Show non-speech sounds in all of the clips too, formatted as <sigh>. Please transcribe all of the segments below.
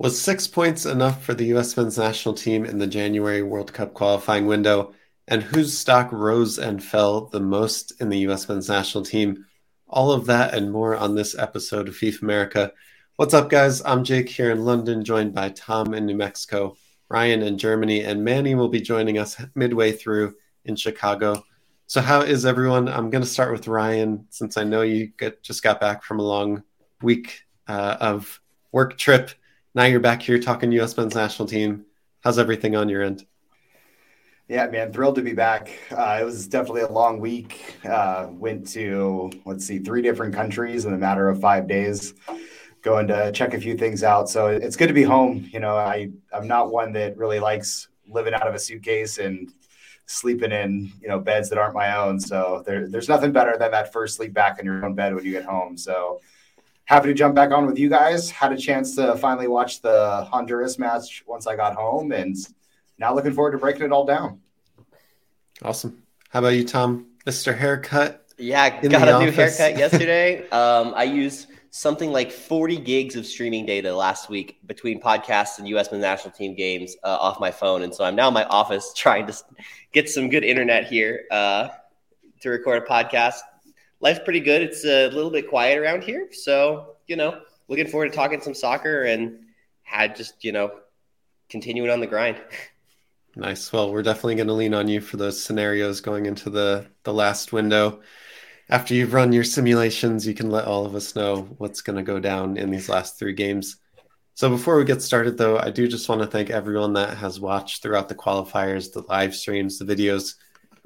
Was six points enough for the U.S. men's national team in the January World Cup qualifying window? And whose stock rose and fell the most in the U.S. men's national team? All of that and more on this episode of FIFA America. What's up, guys? I'm Jake here in London, joined by Tom in New Mexico, Ryan in Germany, and Manny will be joining us midway through in Chicago. So, how is everyone? I'm going to start with Ryan, since I know you get, just got back from a long week uh, of work trip. Now you're back here talking U.S. men's national team. How's everything on your end? Yeah, man, thrilled to be back. Uh, it was definitely a long week. Uh, went to let's see, three different countries in a matter of five days, going to check a few things out. So it's good to be home. You know, I I'm not one that really likes living out of a suitcase and sleeping in you know beds that aren't my own. So there, there's nothing better than that first sleep back in your own bed when you get home. So happy to jump back on with you guys. Had a chance to finally watch the Honduras match once I got home and now looking forward to breaking it all down. Awesome. How about you, Tom? Mr. Haircut. Yeah, got a office. new haircut <laughs> yesterday. um, I used something like 40 gigs of streaming data last week between podcasts and U.S. men's national team games uh, off my phone, and so I'm now in my office <laughs> trying to get some good internet here uh, to record a podcast. Life's pretty good. It's a little bit quiet around here, so you know, looking forward to talking some soccer and had just you know continuing on the grind. <laughs> Nice. Well, we're definitely going to lean on you for those scenarios going into the the last window. After you've run your simulations, you can let all of us know what's going to go down in these last three games. So before we get started, though, I do just want to thank everyone that has watched throughout the qualifiers, the live streams, the videos.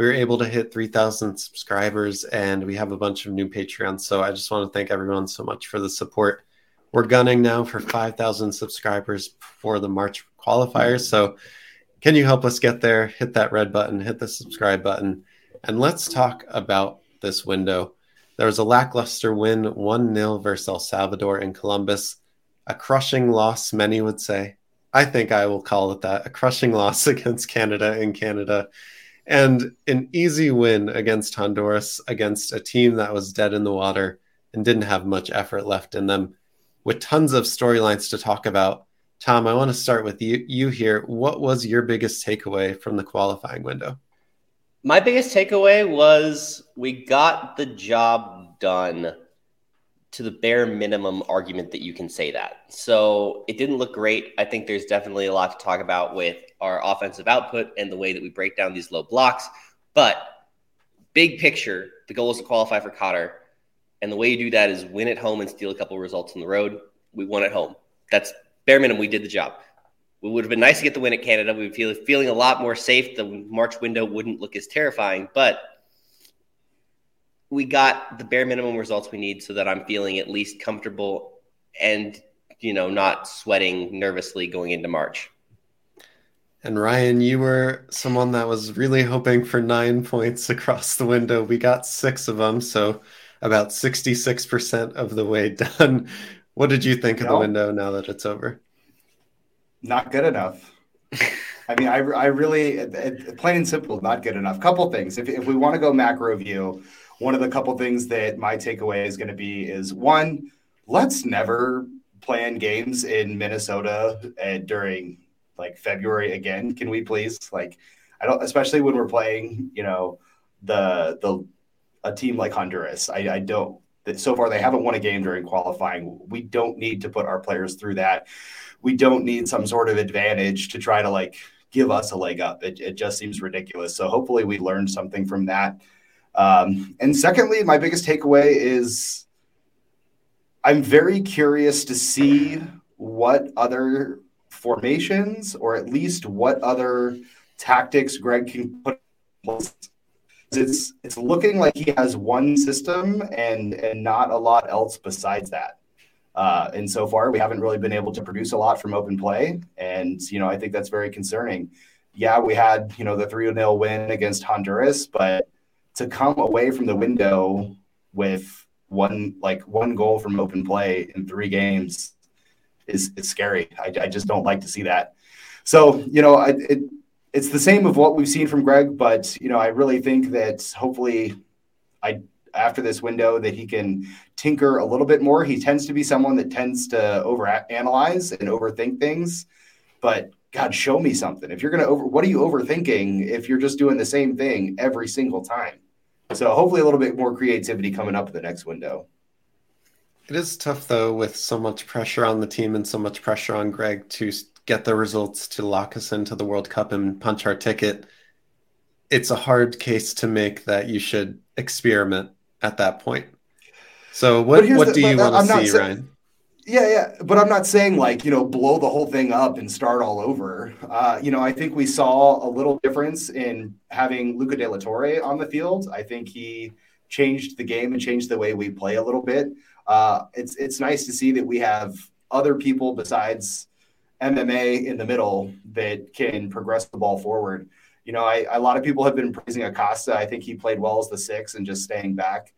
We were able to hit 3,000 subscribers, and we have a bunch of new Patreons. So I just want to thank everyone so much for the support. We're gunning now for 5,000 subscribers for the March qualifiers. So can you help us get there? Hit that red button, hit the subscribe button, and let's talk about this window. There was a lackluster win 1 0 versus El Salvador in Columbus. A crushing loss, many would say. I think I will call it that a crushing loss <laughs> against Canada in Canada. And an easy win against Honduras, against a team that was dead in the water and didn't have much effort left in them, with tons of storylines to talk about Tom, I want to start with you, you here. What was your biggest takeaway from the qualifying window? My biggest takeaway was we got the job done to the bare minimum argument that you can say that. So it didn't look great. I think there's definitely a lot to talk about with our offensive output and the way that we break down these low blocks. But big picture, the goal is to qualify for Qatar. And the way you do that is win at home and steal a couple results on the road. We won at home. That's bare minimum, we did the job. It would have been nice to get the win at Canada. We would feel feeling a lot more safe. The March window wouldn't look as terrifying, but we got the bare minimum results we need so that I'm feeling at least comfortable and you know not sweating nervously going into March. And Ryan, you were someone that was really hoping for nine points across the window. We got six of them, so about 66% of the way <laughs> done. What did you think of the window now that it's over? Not good enough. <laughs> I mean, I, I really, plain and simple, not good enough. Couple things. If, if we want to go macro view, one of the couple things that my takeaway is going to be is one, let's never plan games in Minnesota uh, during like February again. Can we please? Like, I don't, especially when we're playing, you know, the the a team like Honduras. I, I don't that so far they haven't won a game during qualifying. We don't need to put our players through that. We don't need some sort of advantage to try to like give us a leg up. It, it just seems ridiculous. So hopefully we learned something from that. Um, and secondly, my biggest takeaway is I'm very curious to see what other formations or at least what other tactics Greg can put it's it's looking like he has one system and and not a lot else besides that. Uh, and so far, we haven't really been able to produce a lot from open play. And, you know, I think that's very concerning. Yeah, we had, you know, the 3 0 win against Honduras, but to come away from the window with one, like one goal from open play in three games is, is scary. I, I just don't like to see that. So, you know, I, it, it's the same of what we've seen from Greg, but, you know, I really think that hopefully I after this window that he can tinker a little bit more. He tends to be someone that tends to overanalyze and overthink things. But God, show me something. If you're going to over, what are you overthinking if you're just doing the same thing every single time? So hopefully a little bit more creativity coming up in the next window. It is tough though, with so much pressure on the team and so much pressure on Greg to get the results to lock us into the World Cup and punch our ticket. It's a hard case to make that you should experiment at that point. So what what the, do you uh, want to see, Ryan? Yeah, yeah, but I'm not saying like you know blow the whole thing up and start all over. Uh, you know, I think we saw a little difference in having Luca De La Torre on the field. I think he changed the game and changed the way we play a little bit. Uh, it's it's nice to see that we have other people besides MMA in the middle that can progress the ball forward. You know, I, a lot of people have been praising Acosta. I think he played well as the six and just staying back.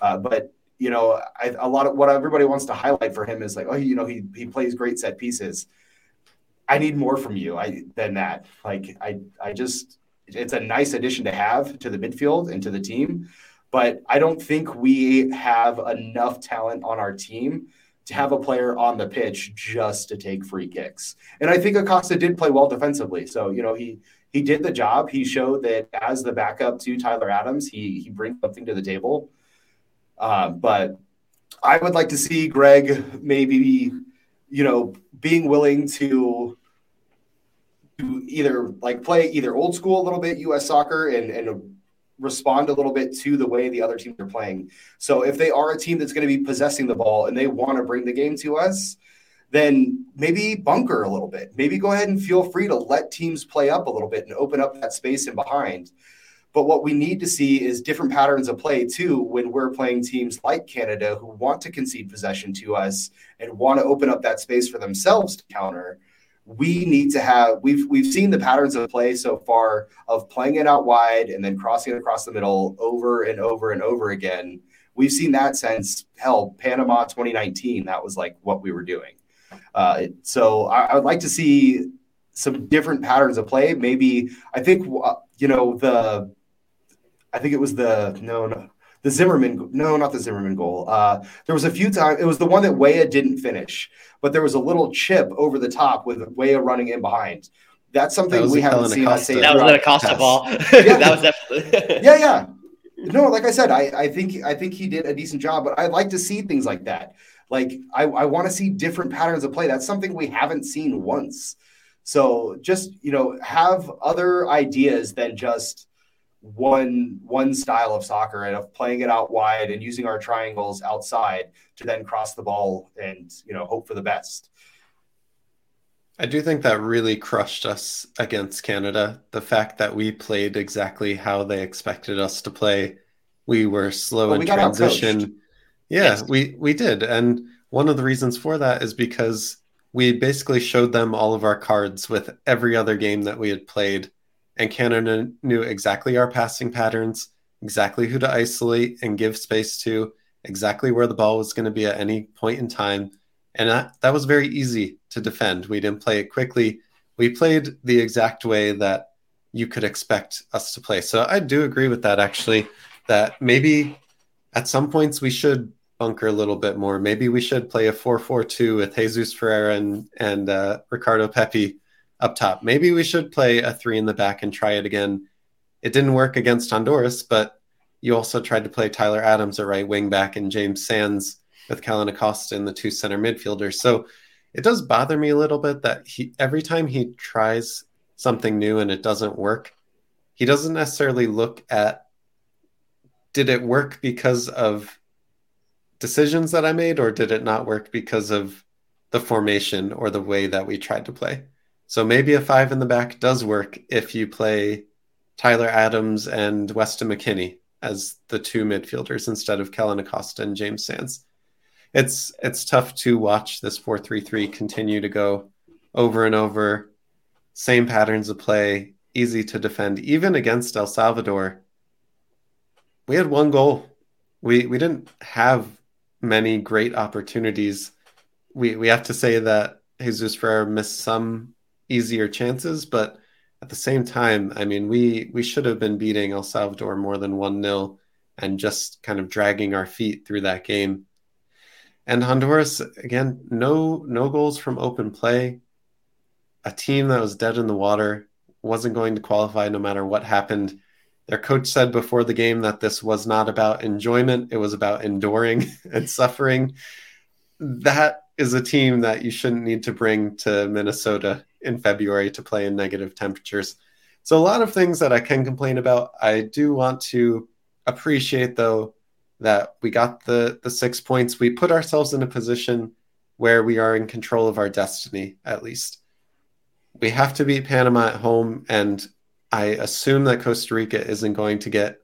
Uh, but you know, I, a lot of what everybody wants to highlight for him is like, oh, you know, he he plays great set pieces. I need more from you I, than that. Like, I I just it's a nice addition to have to the midfield and to the team, but I don't think we have enough talent on our team to have a player on the pitch just to take free kicks. And I think Acosta did play well defensively. So, you know, he he did the job. He showed that as the backup to Tyler Adams, he he brings something to the table. Uh, but I would like to see Greg maybe, you know, being willing to to either like play either old school a little bit U.S. soccer and and respond a little bit to the way the other teams are playing. So if they are a team that's going to be possessing the ball and they want to bring the game to us, then maybe bunker a little bit. Maybe go ahead and feel free to let teams play up a little bit and open up that space in behind. But what we need to see is different patterns of play too when we're playing teams like Canada who want to concede possession to us and want to open up that space for themselves to counter. We need to have we've we've seen the patterns of play so far of playing it out wide and then crossing it across the middle over and over and over again. We've seen that since hell Panama 2019. That was like what we were doing. Uh, so I, I, would like to see some different patterns of play. Maybe I think uh, you know the, I think it was the no no the Zimmerman no not the Zimmerman goal. Uh, there was a few times it was the one that Weah didn't finish, but there was a little chip over the top with Weah running in behind. That's something that we haven't seen. That was an Acosta ball. <laughs> <laughs> yeah. that was definitely. <laughs> yeah, yeah. No, like I said, I, I think I think he did a decent job, but I'd like to see things like that. Like I, I want to see different patterns of play. That's something we haven't seen once. So just you know, have other ideas than just one one style of soccer and of playing it out wide and using our triangles outside to then cross the ball and you know hope for the best. I do think that really crushed us against Canada. The fact that we played exactly how they expected us to play. We were slow well, in we transition. Yeah, yes. we we did, and one of the reasons for that is because we basically showed them all of our cards with every other game that we had played, and Canada knew exactly our passing patterns, exactly who to isolate and give space to, exactly where the ball was going to be at any point in time, and that that was very easy to defend. We didn't play it quickly. We played the exact way that you could expect us to play. So I do agree with that actually. That maybe at some points we should bunker a little bit more. Maybe we should play a 4-4-2 with Jesus Ferreira and and uh, Ricardo Pepi up top. Maybe we should play a three in the back and try it again. It didn't work against Honduras, but you also tried to play Tyler Adams a right wing back and James Sands with Kellyn Acosta in the two center midfielders. So it does bother me a little bit that he every time he tries something new and it doesn't work, he doesn't necessarily look at did it work because of decisions that I made, or did it not work because of the formation or the way that we tried to play? So maybe a five in the back does work if you play Tyler Adams and Weston McKennie as the two midfielders instead of Kellyn Acosta and James Sands. it's it's tough to watch this 4-3-3 continue to go over and over. Same patterns of play, easy to defend. Even against El Salvador, we had one goal. We we didn't have many great opportunities. We we have to say that Jesus Ferreira missed some easier chances, but at the same time, I mean, we we should have been beating El Salvador more than one 0 and just kind of dragging our feet through that game. And Honduras again, no no goals from open play. A team that was dead in the water wasn't going to qualify no matter what happened. Their coach said before the game that this was not about enjoyment, it was about enduring <laughs> and suffering. That is a team that you shouldn't need to bring to Minnesota in February to play in negative temperatures. So, a lot of things that I can complain about. I do want to appreciate, though, that we got the, the six points. We put ourselves in a position where we are in control of our destiny, at least. We have to beat Panama at home, and I assume that Costa Rica isn't going to get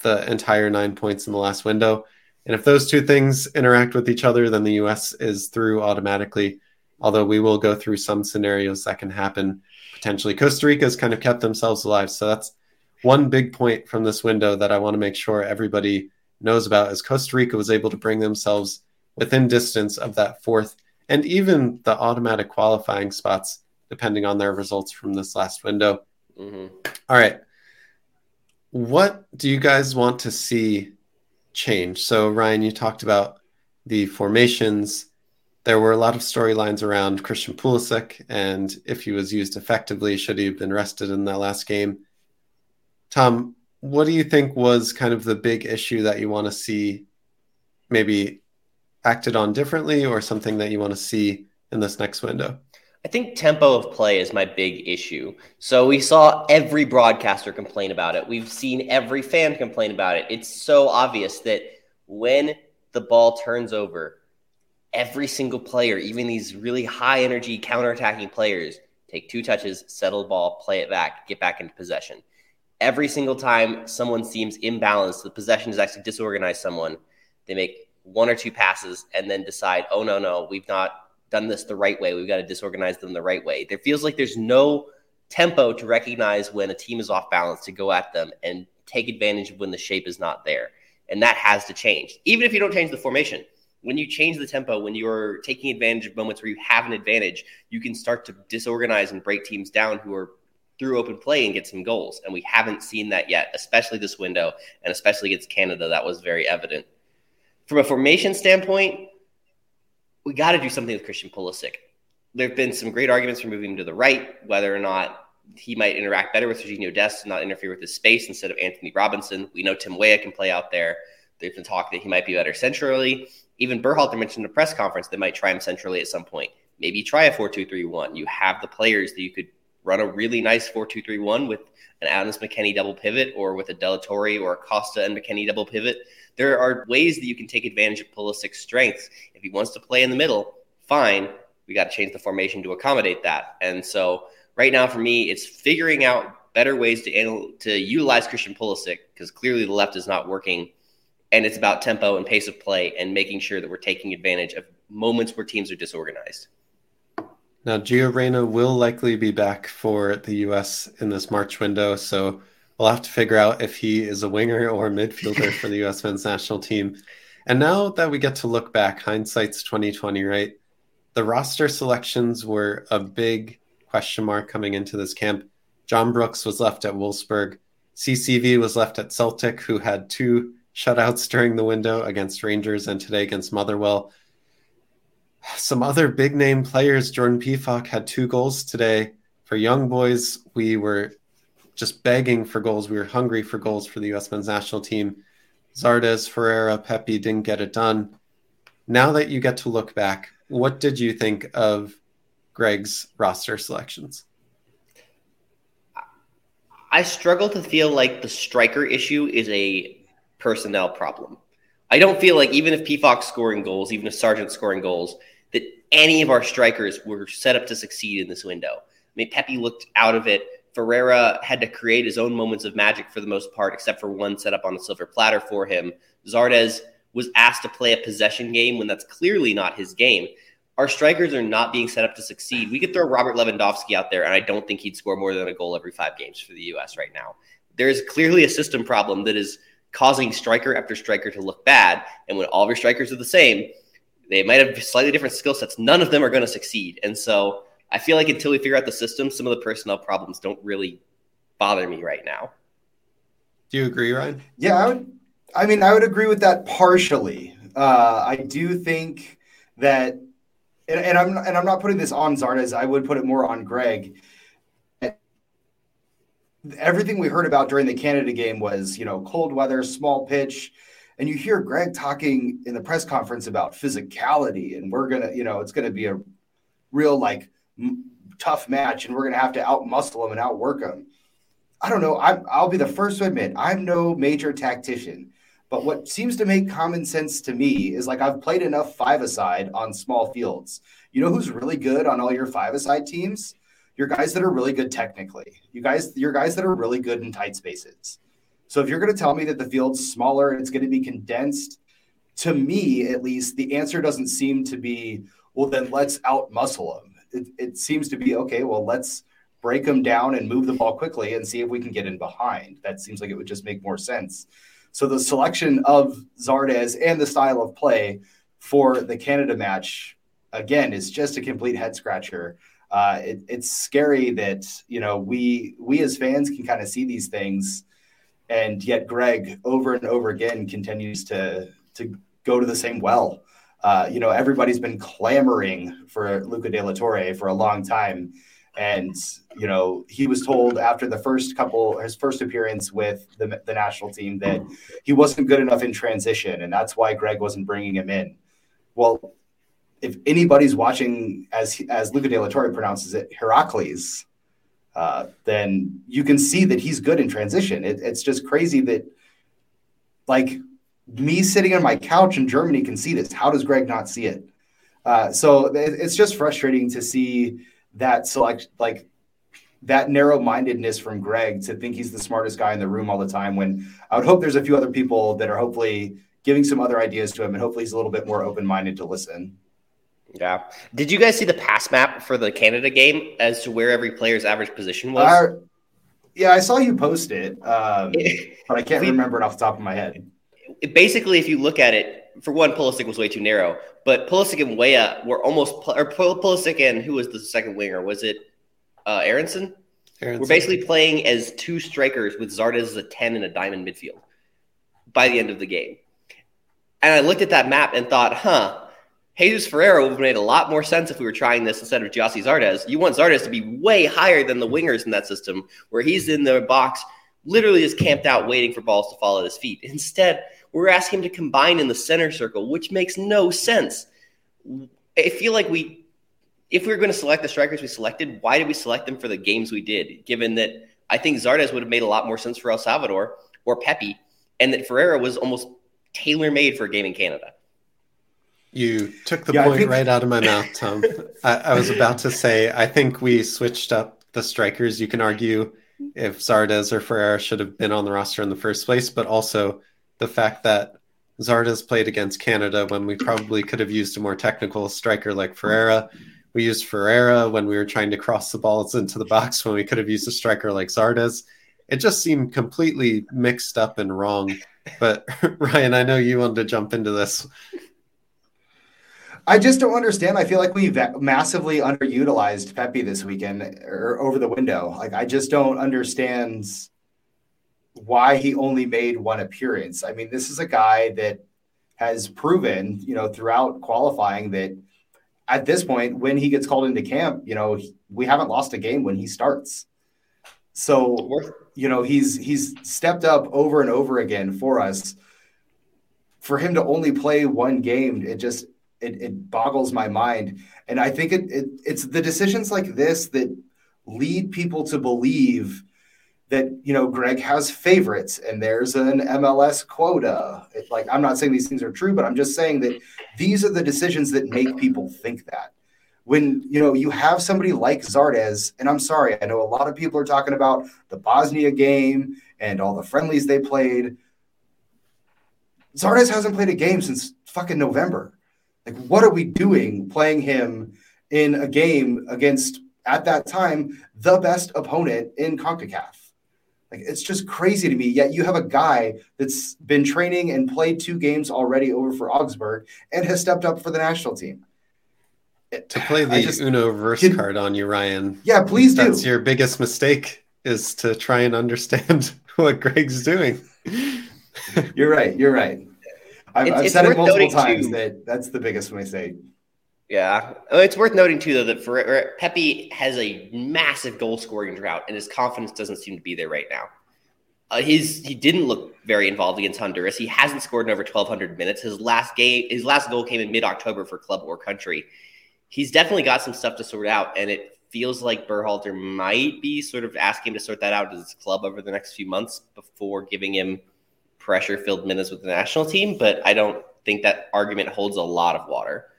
the entire nine points in the last window. And if those two things interact with each other, then the US is through automatically. Although we will go through some scenarios that can happen potentially. Costa Rica has kind of kept themselves alive. So that's one big point from this window that I want to make sure everybody knows about is Costa Rica was able to bring themselves within distance of that fourth and even the automatic qualifying spots, depending on their results from this last window. Mm-hmm. All right. What do you guys want to see change? So, Ryan, you talked about the formations. There were a lot of storylines around Christian Pulisic and if he was used effectively, should he have been rested in that last game? Tom, what do you think was kind of the big issue that you want to see maybe acted on differently or something that you want to see in this next window? I think tempo of play is my big issue. So we saw every broadcaster complain about it. We've seen every fan complain about it. It's so obvious that when the ball turns over, every single player, even these really high energy counterattacking players, take two touches, settle the ball, play it back, get back into possession. Every single time someone seems imbalanced, the possession is actually disorganized someone. They make one or two passes and then decide, oh, no, no, we've not done this the right way. We've got to disorganize them the right way. There feels like there's no tempo to recognize when a team is off balance to go at them and take advantage of when the shape is not there. And that has to change. Even if you don't change the formation, when you change the tempo, when you're taking advantage of moments where you have an advantage, you can start to disorganize and break teams down who are through open play and get some goals. And we haven't seen that yet, especially this window and especially against Canada. That was very evident. From a formation standpoint, we got to do something with Christian Pulisic. There have been some great arguments for moving him to the right, whether or not he might interact better with Sergio Dest and not interfere with his space instead of Antonee Robinson. We know Tim Weah can play out there. There's been talk that he might be better centrally. Even Berhalter mentioned in a press conference they might try him centrally at some point. Maybe try a 4 2 3 1. You have the players that you could run a really nice 4 2 3 1 with an Adams McKennie double pivot or with a De La or a Costa and McKennie double pivot there are ways that you can take advantage of Pulisic's strengths. If he wants to play in the middle, fine. We got to change the formation to accommodate that. And so right now for me, it's figuring out better ways to to utilize Christian Pulisic because clearly the left is not working. And it's about tempo and pace of play and making sure that we're taking advantage of moments where teams are disorganized. Now, Gio Reyna will likely be back for the U.S. in this March window, so We'll have to figure out if he is a winger or a midfielder for the <laughs> U.S. men's national team. And now that we get to look back, hindsight's 2020, right? The roster selections were a big question mark coming into this camp. John Brooks was left at Wolfsburg. CCV was left at Celtic, who had two shutouts during the window against Rangers and today against Motherwell. Some other big name players, Jordan Pefok had two goals today. For young boys, we were just begging for goals. We were hungry for goals for the U.S. men's national team. Zardes, Ferreira, Pepi didn't get it done. Now that you get to look back, what did you think of Greg's roster selections? I struggle to feel like the striker issue is a personnel problem. I don't feel like even if Pefok scoring goals, even if Sargent scoring goals, that any of our strikers were set up to succeed in this window. I mean, Pepi looked out of it. Ferreira had to create his own moments of magic for the most part, except for one set up on a silver platter for him. Zardes was asked to play a possession game when that's clearly not his game. Our strikers are not being set up to succeed. We could throw Robert Lewandowski out there, and I don't think he'd score more than a goal every five games for the U.S. right now. There's clearly a system problem that is causing striker after striker to look bad. And when all of your strikers are the same, they might have slightly different skill sets. None of them are going to succeed. And so I feel like until we figure out the system, some of the personnel problems don't really bother me right now. Do you agree, Ryan? Yeah, I would. I mean, I would agree with that partially. Uh, I do think that, and, and, I'm and I'm not putting this on Zardes. I would put it more on Greg. Everything we heard about during the Canada game was, you know, cold weather, small pitch, and you hear Greg talking in the press conference about physicality, and we're gonna, you know, it's gonna be a real like m- tough match, and we're gonna have to outmuscle them and outwork them. I don't know. i I'll be the first to admit I'm no major tactician, but what seems to make common sense to me is like I've played enough five-a-side on small fields. You know who's really good on all your five-a-side teams? Your guys that are really good technically. You guys, your guys that are really good in tight spaces. So if you're going to tell me that the field's smaller and it's going to be condensed, to me at least, the answer doesn't seem to be, well, then let's out muscle them. It, it seems to be okay. Well, let's break them down and move the ball quickly and see if we can get in behind. That seems like it would just make more sense. So the selection of Zardes and the style of play for the Canada match again is just a complete head scratcher. Uh, it, it's scary that you know we we as fans can kind of see these things, and yet Greg over and over again continues to to go to the same well. Uh, you know everybody's been clamoring for Luca De La Torre for a long time, and you know he was told after the first couple his first appearance with the, the national team that he wasn't good enough in transition and that's why greg wasn't bringing him in well if anybody's watching as as luca de la torre pronounces it heracles uh, then you can see that he's good in transition it, it's just crazy that like me sitting on my couch in germany can see this how does greg not see it uh, so it, it's just frustrating to see that select like that narrow mindedness from Greg to think he's the smartest guy in the room all the time. When I would hope there's a few other people that are hopefully giving some other ideas to him, and hopefully he's a little bit more open minded to listen. Yeah. Did you guys see the pass map for the Canada game as to where every player's average position was? Uh, yeah, I saw you post it, um, <laughs> but I can't we, remember it off the top of my head. Basically, if you look at it, for one, Pulisic was way too narrow, but Pulisic and Weah were almost, or Pulisic and who was the second winger? Was it uh, Aaronson? Aaronson? We're basically playing as two strikers with Zardes as a 10 and a diamond midfield by the end of the game. And I looked at that map and thought, huh, Jesus Ferreira would have made a lot more sense if we were trying this instead of Gyasi Zardes. You want Zardes to be way higher than the wingers in that system, where he's in the box, literally just camped out waiting for balls to fall at his feet. Instead, we're asking him to combine in the center circle, which makes no sense. I feel like we, if we were going to select the strikers we selected, why did we select them for the games we did? Given that I think Zardes would have made a lot more sense for El Salvador or Pepi, and that Ferreira was almost tailor made for a game in Canada. You took the yeah, point think... right out of my mouth, <laughs> Tom. I, I was about to say, I think we switched up the strikers. You can argue if Zardes or Ferreira should have been on the roster in the first place, but also the fact that Zardes played against Canada when we probably could have used a more technical striker like Ferreira. We used Ferreira when we were trying to cross the balls into the box when we could have used a striker like Zardes. It just seemed completely mixed up and wrong. But <laughs> Ryan, I know you wanted to jump into this. I just don't understand. I feel like we massively underutilized Pepi this weekend or over the window. Like I just don't understand why he only made one appearance. I mean, this is a guy that has proven, you know, throughout qualifying that at this point, when he gets called into camp, you know, we haven't lost a game when he starts. So, you know, he's he's stepped up over and over again for us. For him to only play one game, it just it, it boggles my mind. And I think it, it it's the decisions like this that lead people to believe that you know Greg has favorites and there's an MLS quota. It, like I'm not saying these things are true, but I'm just saying that these are the decisions that make people think that. When you know you have somebody like Zardes, and I'm sorry, I know a lot of people are talking about the Bosnia game and all the friendlies they played. Zardes hasn't played a game since fucking November. Like, what are we doing playing him in a game against, at that time, the best opponent in CONCACAF? Like, it's just crazy to me. Yet you have a guy that's been training and played two games already over for Augsburg and has stepped up for the national team. To play the just, Uno reverse can, card on you, Ryan. Yeah, please that's do. That's your biggest mistake is to try and understand <laughs> what Greg's doing. you're right. You're right. I've, I've said it multiple times too. that that's the biggest mistake. Yeah, it's worth noting too, though, that for Pepi has a massive goal scoring drought, and his confidence doesn't seem to be there right now. Uh, his he didn't look very involved against Honduras. He hasn't scored in over 1,200 minutes. His last game, his last goal came in mid October for club or country. He's definitely got some stuff to sort out, and it feels like Berhalter might be sort of asking him to sort that out as his club over the next few months before giving him pressure filled minutes with the national team. But I don't think that argument holds a lot of water.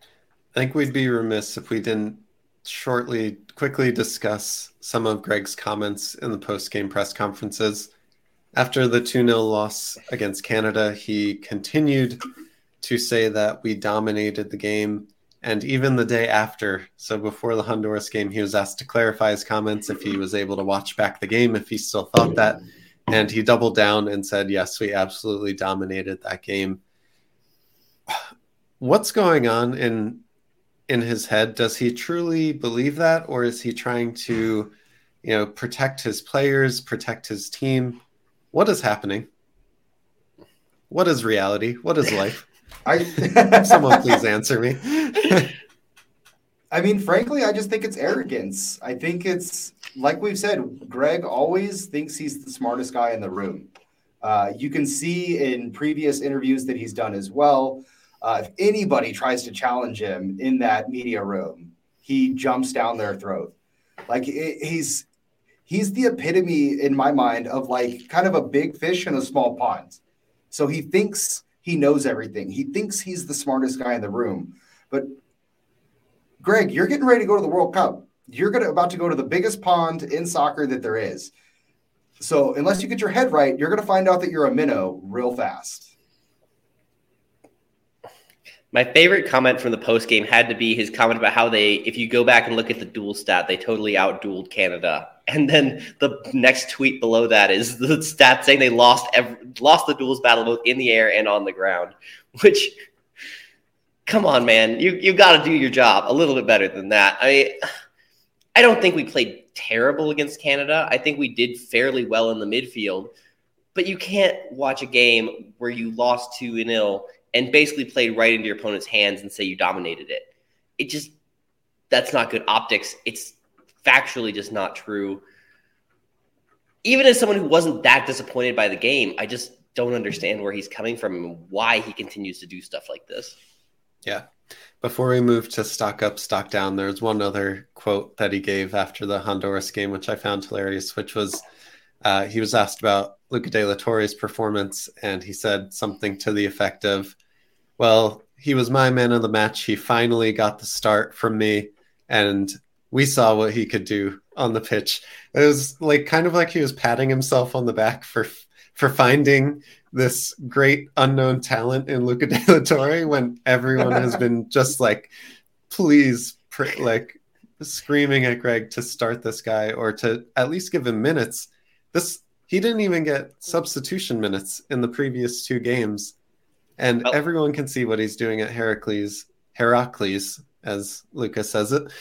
I think we'd be remiss if we didn't shortly, quickly discuss some of Greg's comments in the post game press conferences. After the 2 0 loss against Canada, he continued to say that we dominated the game. And even the day after, so before the Honduras game, he was asked to clarify his comments if he was able to watch back the game, if he still thought that. And he doubled down and said, Yes, we absolutely dominated that game. What's going on in in his head? Does he truly believe that or is he trying to you know protect his players protect his team? What is happening? What is reality? What is life? <laughs> I someone please answer me <laughs> i mean frankly i just think it's arrogance i think it's like we've said greg always thinks he's the smartest guy in the room uh, you can see in previous interviews that he's done as well uh, if anybody tries to challenge him in that media room, he jumps down their throat. Like it, he's he's the epitome in my mind of like kind of a big fish in a small pond. So he thinks he knows everything. He thinks he's the smartest guy in the room. But Greg, you're getting ready to go to the World Cup. You're gonna about to go to the biggest pond in soccer that there is. So unless you get your head right, you're gonna find out that you're a minnow real fast. My favorite comment from the post game had to be his comment about how they, if you go back and look at the duel stat, they totally outdueled Canada. <laughs> And then the next tweet below that is the stat saying they lost every, lost the duels battle both in the air and on the ground. <laughs> Which, come on, man, you you got to do your job a little bit better than that. I I don't think we played terrible against Canada. I think we did fairly well in the midfield. But you can't watch a game where you lost two 0 and basically played right into your opponent's hands and say you dominated it. It just that's not good optics. It's factually just not true. Even as someone who wasn't that disappointed by the game, I just don't understand where he's coming from and why he continues to do stuff like this. Yeah. Before we move to stock up, stock down, there's one other quote that he gave after the Honduras game, which I found hilarious, which was uh, he was asked about Luca de la Torre's performance, and he said something to the effect of, "Well, he was my man of the match. He finally got the start from me, and we saw what he could do on the pitch." It was like kind of like he was patting himself on the back for for finding this great unknown talent in Luca <laughs> de la Torre when everyone has been just like, "Please, pr- like." screaming at Greg to start this guy or to at least give him minutes. This he didn't even get substitution minutes in the previous two games. And oh. everyone can see what he's doing at Heracles, Heracles, as Luca says it,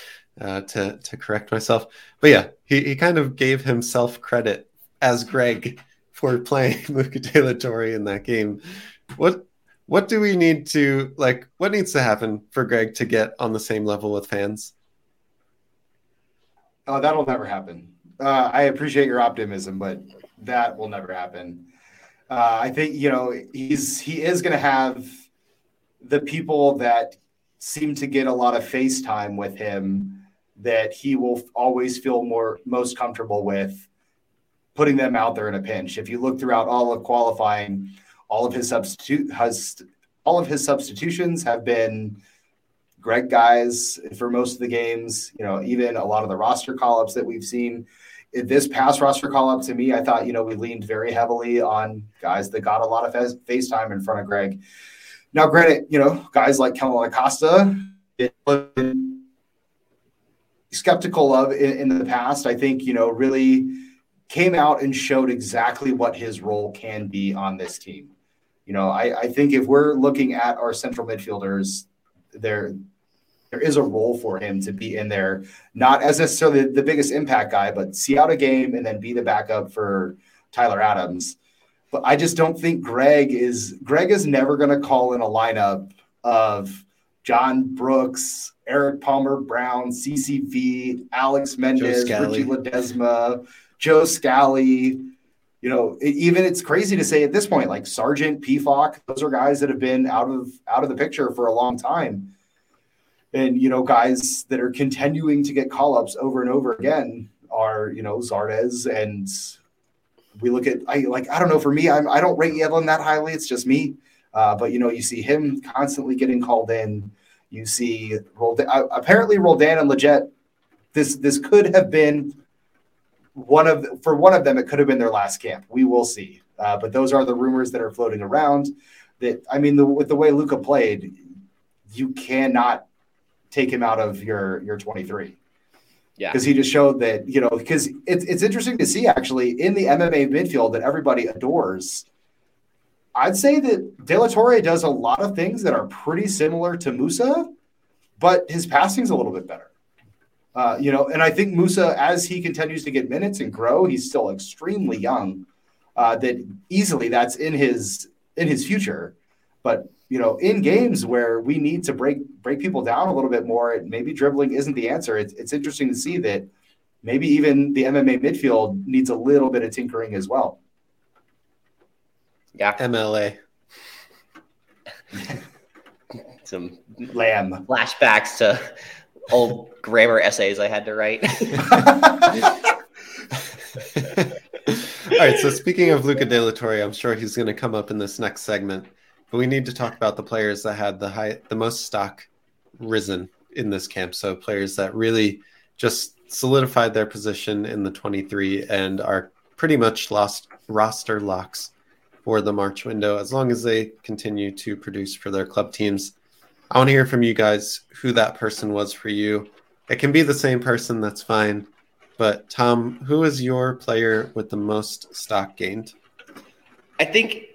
uh, to, to correct myself. But yeah, he, he kind of gave himself credit as Greg for playing <laughs> Luca De La Torre in that game. What what do we need to like what needs to happen for Greg to get on the same level with fans? Oh, that'll never happen. Uh, I appreciate your optimism, but that will never happen. Uh, I think you know he's he is going to have the people that seem to get a lot of face time with him that he will always feel more most comfortable with putting them out there in a pinch. If you look throughout all of qualifying, all of his substitute has all of his substitutions have been Greg guys for most of the games. You know, even a lot of the roster call ups that we've seen this past roster call up to me, I thought, you know, we leaned very heavily on guys that got a lot of face time in front of Greg. Now, granted, you know, guys like Kellyn Acosta, skeptical of in, in the past, I think, you know, really came out and showed exactly what his role can be on this team. You know, I, I think if we're looking at our central midfielders, there there is a role for him to be in there, not as necessarily the biggest impact guy, but see out a game and then be the backup for Tyler Adams. But I just don't think Greg is Greg is never going to call in a lineup of John Brooks, Erik Palmer-Brown, CCV, Alex Mendez, Richie Ledesma, Joe Scally. You know, even it's crazy to say at this point, like Sargent, Pefok, those are guys that have been out of out of the picture for a long time and you know guys that are continuing to get call ups over and over again are you know Zardes and we look at I like I don't know for me I'm I don't rate Yedlin that highly it's just me uh, but you know you see him constantly getting called in you see Roldan, uh, apparently Roldan and Lletget this this could have been one of for one of them it could have been their last camp we will see uh, but those are the rumors that are floating around that I mean the, with the way Luca played you cannot take him out of your your 23. Yeah. Because he just showed that, you know, because it's it's interesting to see actually in the MMA midfield that everybody adores. I'd say that De La Torre does a lot of things that are pretty similar to Musah, but his passing's a little bit better. Uh, you know, and I think Musah, as he continues to get minutes and grow, he's still extremely young. Uh, that easily that's in his in his future. But you know, in games where we need to break break people down a little bit more, maybe dribbling isn't the answer. It's, it's interesting to see that maybe even the MMA midfield needs a little bit of tinkering as well. Yeah, MLA. <laughs> Some lamb flashbacks to old grammar essays I had to write. <laughs> All right. So speaking of Luca De La Torre, I'm sure he's going to come up in this next segment. But we need to talk about the players that had the high, the most stock risen in this camp. So players that really just solidified their position in the 23 and are pretty much lost roster locks for the March window as long as they continue to produce for their club teams. I want to hear from you guys who that person was for you. It can be the same person, that's fine. But Tom, who is your player with the most stock gained? I think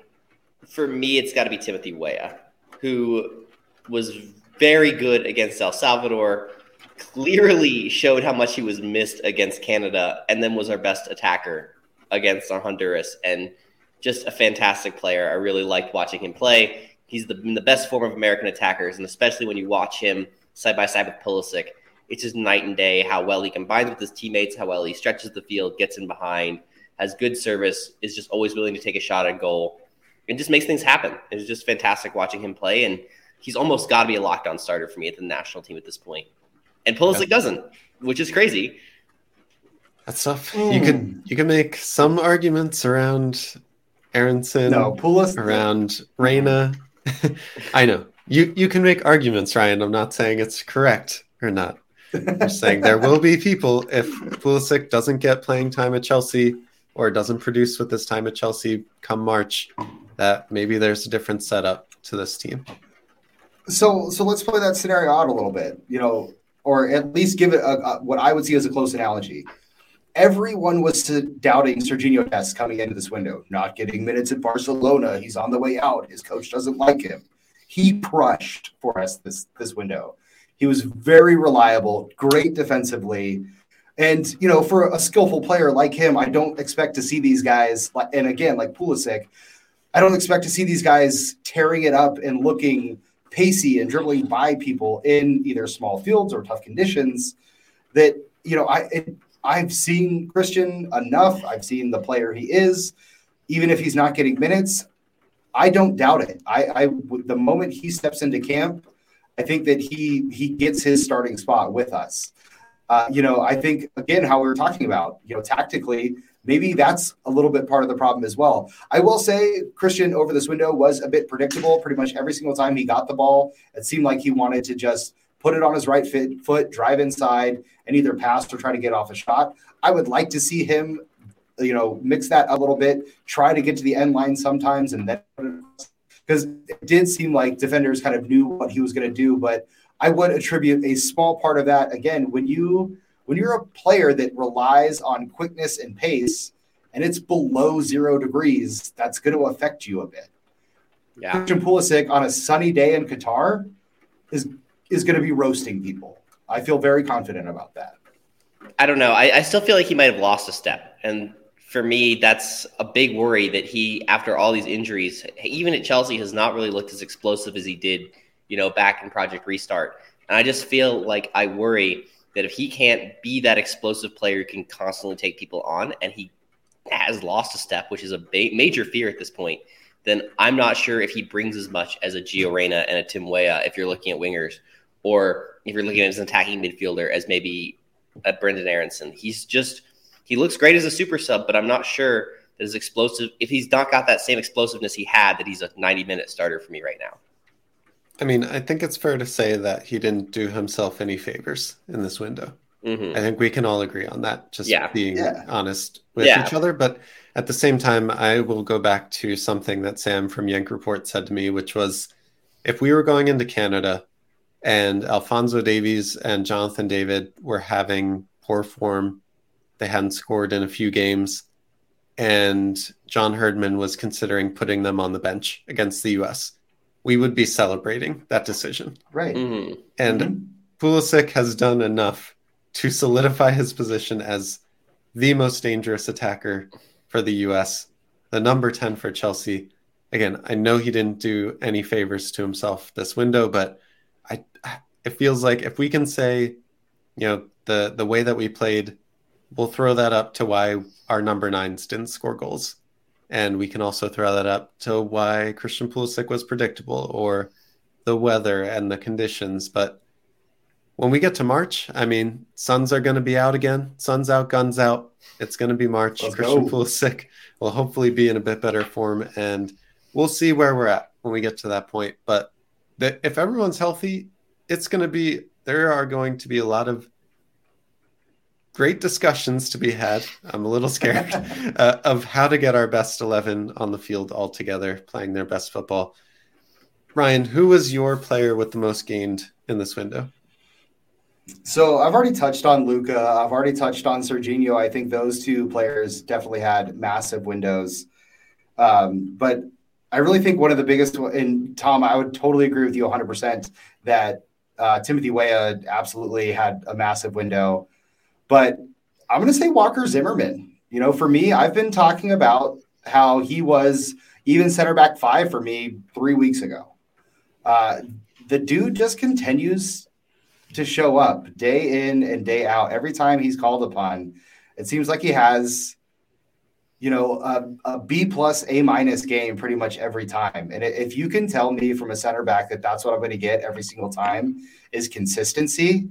for me, it's got to be Timothy Weah, who was very good against El Salvador, clearly showed how much he was missed against Canada, and then was our best attacker against Honduras, and just a fantastic player. I really liked watching him play. He's the, the best form of American attackers, and especially when you watch him side by side with Pulisic, it's just night and day how well he combines with his teammates, how well he stretches the field, gets in behind, has good service, is just always willing to take a shot at goal it just makes things happen. It's just fantastic watching him play, and he's almost got to be a lockdown starter for me at the national team at this point. And Pulisic yeah. doesn't, which is crazy. That's tough. Mm. You could hmm. you can make some arguments around Aaronson, no, Pulisic around Reyna. <laughs> I know you you can make arguments, Ryan. I'm not saying it's correct or not. I'm saying there will be people if Pulisic doesn't get playing time at Chelsea or doesn't produce with this time at Chelsea come March that maybe there's a different setup to this team. So, so let's play that scenario out a little bit, you know, or at least give it a, a, what I would see as a close analogy. Everyone was doubting Sergiño Dest coming into this window, not getting minutes at Barcelona. He's on the way out. His coach doesn't like him. He crushed for us this this window. He was very reliable, great defensively. And you know, for a skillful player like him, I don't expect to see these guys. And again, like Pulisic, I don't expect to see these guys tearing it up and looking pacey and dribbling by people in either small fields or tough conditions. That you know, I it, I've seen Christian enough. I've seen the player he is, even if he's not getting minutes. I don't doubt it. I, I the moment he steps into camp, I think that he he gets his starting spot with us. Uh, you know, I think again how we were talking about, you know, tactically, maybe that's a little bit part of the problem as well. I will say Christian over this window was a bit predictable. Pretty much every single time he got the ball, it seemed like he wanted to just put it on his right foot, drive inside, and either pass or try to get off a shot. I would like to see him, you know, mix that a little bit, try to get to the end line sometimes, and then because it did seem like defenders kind of knew what he was going to do. But I would attribute a small part of that again when you when you're a player that relies on quickness and pace and it's below zero degrees, that's going to affect you a bit. Yeah. Christian Pulisic on a sunny day in Qatar is is going to be roasting people. I feel very confident about that. I don't know. I, I still feel like he might have lost a step, and for me, that's a big worry that he, after all these injuries, even at Chelsea, has not really looked as explosive as he did, you know, back in Project Restart. And I just feel like I worry that if he can't be that explosive player who can constantly take people on, and he has lost a step, which is a ba- major fear at this point, then I'm not sure if he brings as much as a Gio Reyna and a Tim Weah if you're looking at wingers, or if you're looking at him as an attacking midfielder as maybe a Brendan Aaronson. He's just – he looks great as a super sub, but I'm not sure that his explosive, if he's not got that same explosiveness he had, that he's a 90 minute starter for me right now. I mean, I think it's fair to say that he didn't do himself any favors in this window. Mm-hmm. I think we can all agree on that, just yeah. being yeah. honest with yeah. each other. But at the same time, I will go back to something that Sam from Yank Report said to me, which was if we were going into Canada and Alfonso Davies and Jonathan David were having poor form they hadn't scored in a few games. And John Herdman was considering putting them on the bench against the US. We would be celebrating that decision. Right. Mm-hmm. And mm-hmm. Pulisic has done enough to solidify his position as the most dangerous attacker for the US, the number 10 for Chelsea. Again, I know he didn't do any favors to himself this window, but I it feels like if we can say, you know, the the way that we played we'll throw that up to why our number nines didn't score goals. And we can also throw that up to why Christian Pulisic was predictable or the weather and the conditions. But when we get to March, I mean, Suns are going to be out again. Suns out, guns out. It's going to be March. Let's Christian go. Pulisic will hopefully be in a bit better form. And we'll see where we're at when we get to that point. But the, if everyone's healthy, it's going to be, there are going to be a lot of great discussions to be had. I'm a little scared <laughs> uh, of how to get our best 11 on the field all together, playing their best football. Ryan, who was your player with the most gained in this window? So I've already touched on Luca. I've already touched on Sergiño. I think those two players definitely had massive windows. Um, but I really think one of the biggest, and Tom, I would totally agree with you 100% that uh, Timothy Weah absolutely had a massive window. But I'm going to say Walker Zimmerman. You know, for me, I've been talking about how he was even center back five for me three weeks ago. Uh, the dude just continues to show up day in and day out. Every time he's called upon, it seems like he has, you know, a, a B plus, A minus game pretty much every time. And if you can tell me from a center back that that's what I'm going to get every single time is consistency,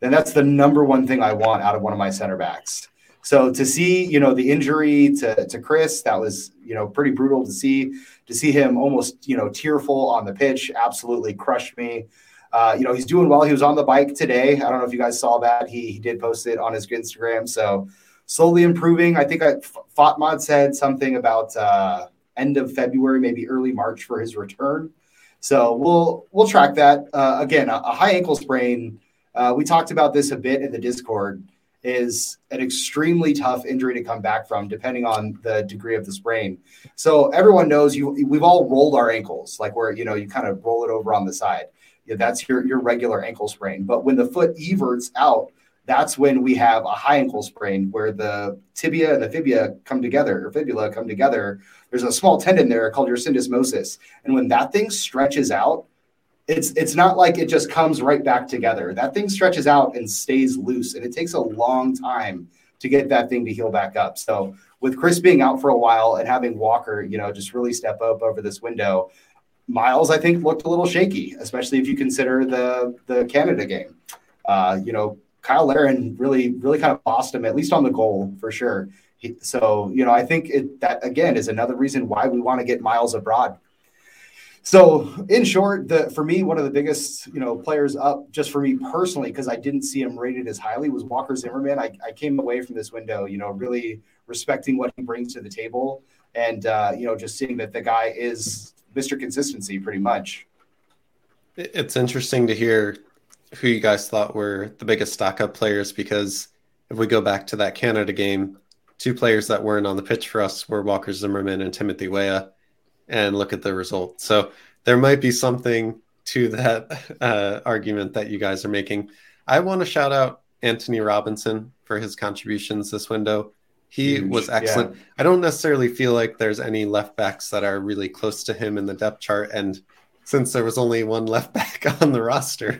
then that's the number one thing I want out of one of my center backs. So to see, you know, the injury to, to Chris, that was, you know, pretty brutal to see. To see him almost, you know, tearful on the pitch, absolutely crushed me. Uh, you know, he's doing well. He was on the bike today. I don't know if you guys saw that. He, he did post it on his Instagram. So slowly improving. I think I, Fatmod said something about uh, end of February, maybe early March for his return. So we'll we'll track that. Uh, again, a, a high ankle sprain uh, we talked about this a bit in the Discord. Is an extremely tough injury to come back from, depending on the degree of the sprain. So everyone knows you. We've all rolled our ankles, like where you know you kind of roll it over on the side. Yeah, that's your your regular ankle sprain. But when the foot everts out, that's when we have a high ankle sprain where the tibia and the fibula come together or fibula come together. There's a small tendon there called your syndesmosis. And when that thing stretches out, it's it's not like it just comes right back together. That thing stretches out and stays loose, and it takes a long time to get that thing to heal back up. So with Chris being out for a while and having Walker, you know, just really step up over this window, Miles I think looked a little shaky, especially if you consider the the Canada game. Uh, you know, Cyle Larin really really kind of bossed him at least on the goal for sure. He, so you know, I think it, that again is another reason why we want to get Miles abroad So, in short, the for me, one of the biggest you know players up just for me personally because I didn't see him rated as highly was Walker Zimmerman. I, I came away from this window, you know, really respecting what he brings to the table, and uh, you know, just seeing that the guy is Mr. Consistency, pretty much. It's interesting to hear who you guys thought were the biggest stock up players because if we go back to that Canada game, two players that weren't on the pitch for us were Walker Zimmerman and Timothy Weah and look at the result. So there might be something to that <laughs> uh, argument that you guys are making. I want to shout out Antonee Robinson for his contributions this window. He Huge. was excellent. Yeah. I don't necessarily feel like there's any left backs that are really close to him in the depth chart. And since there was only one left <laughs> back on the roster,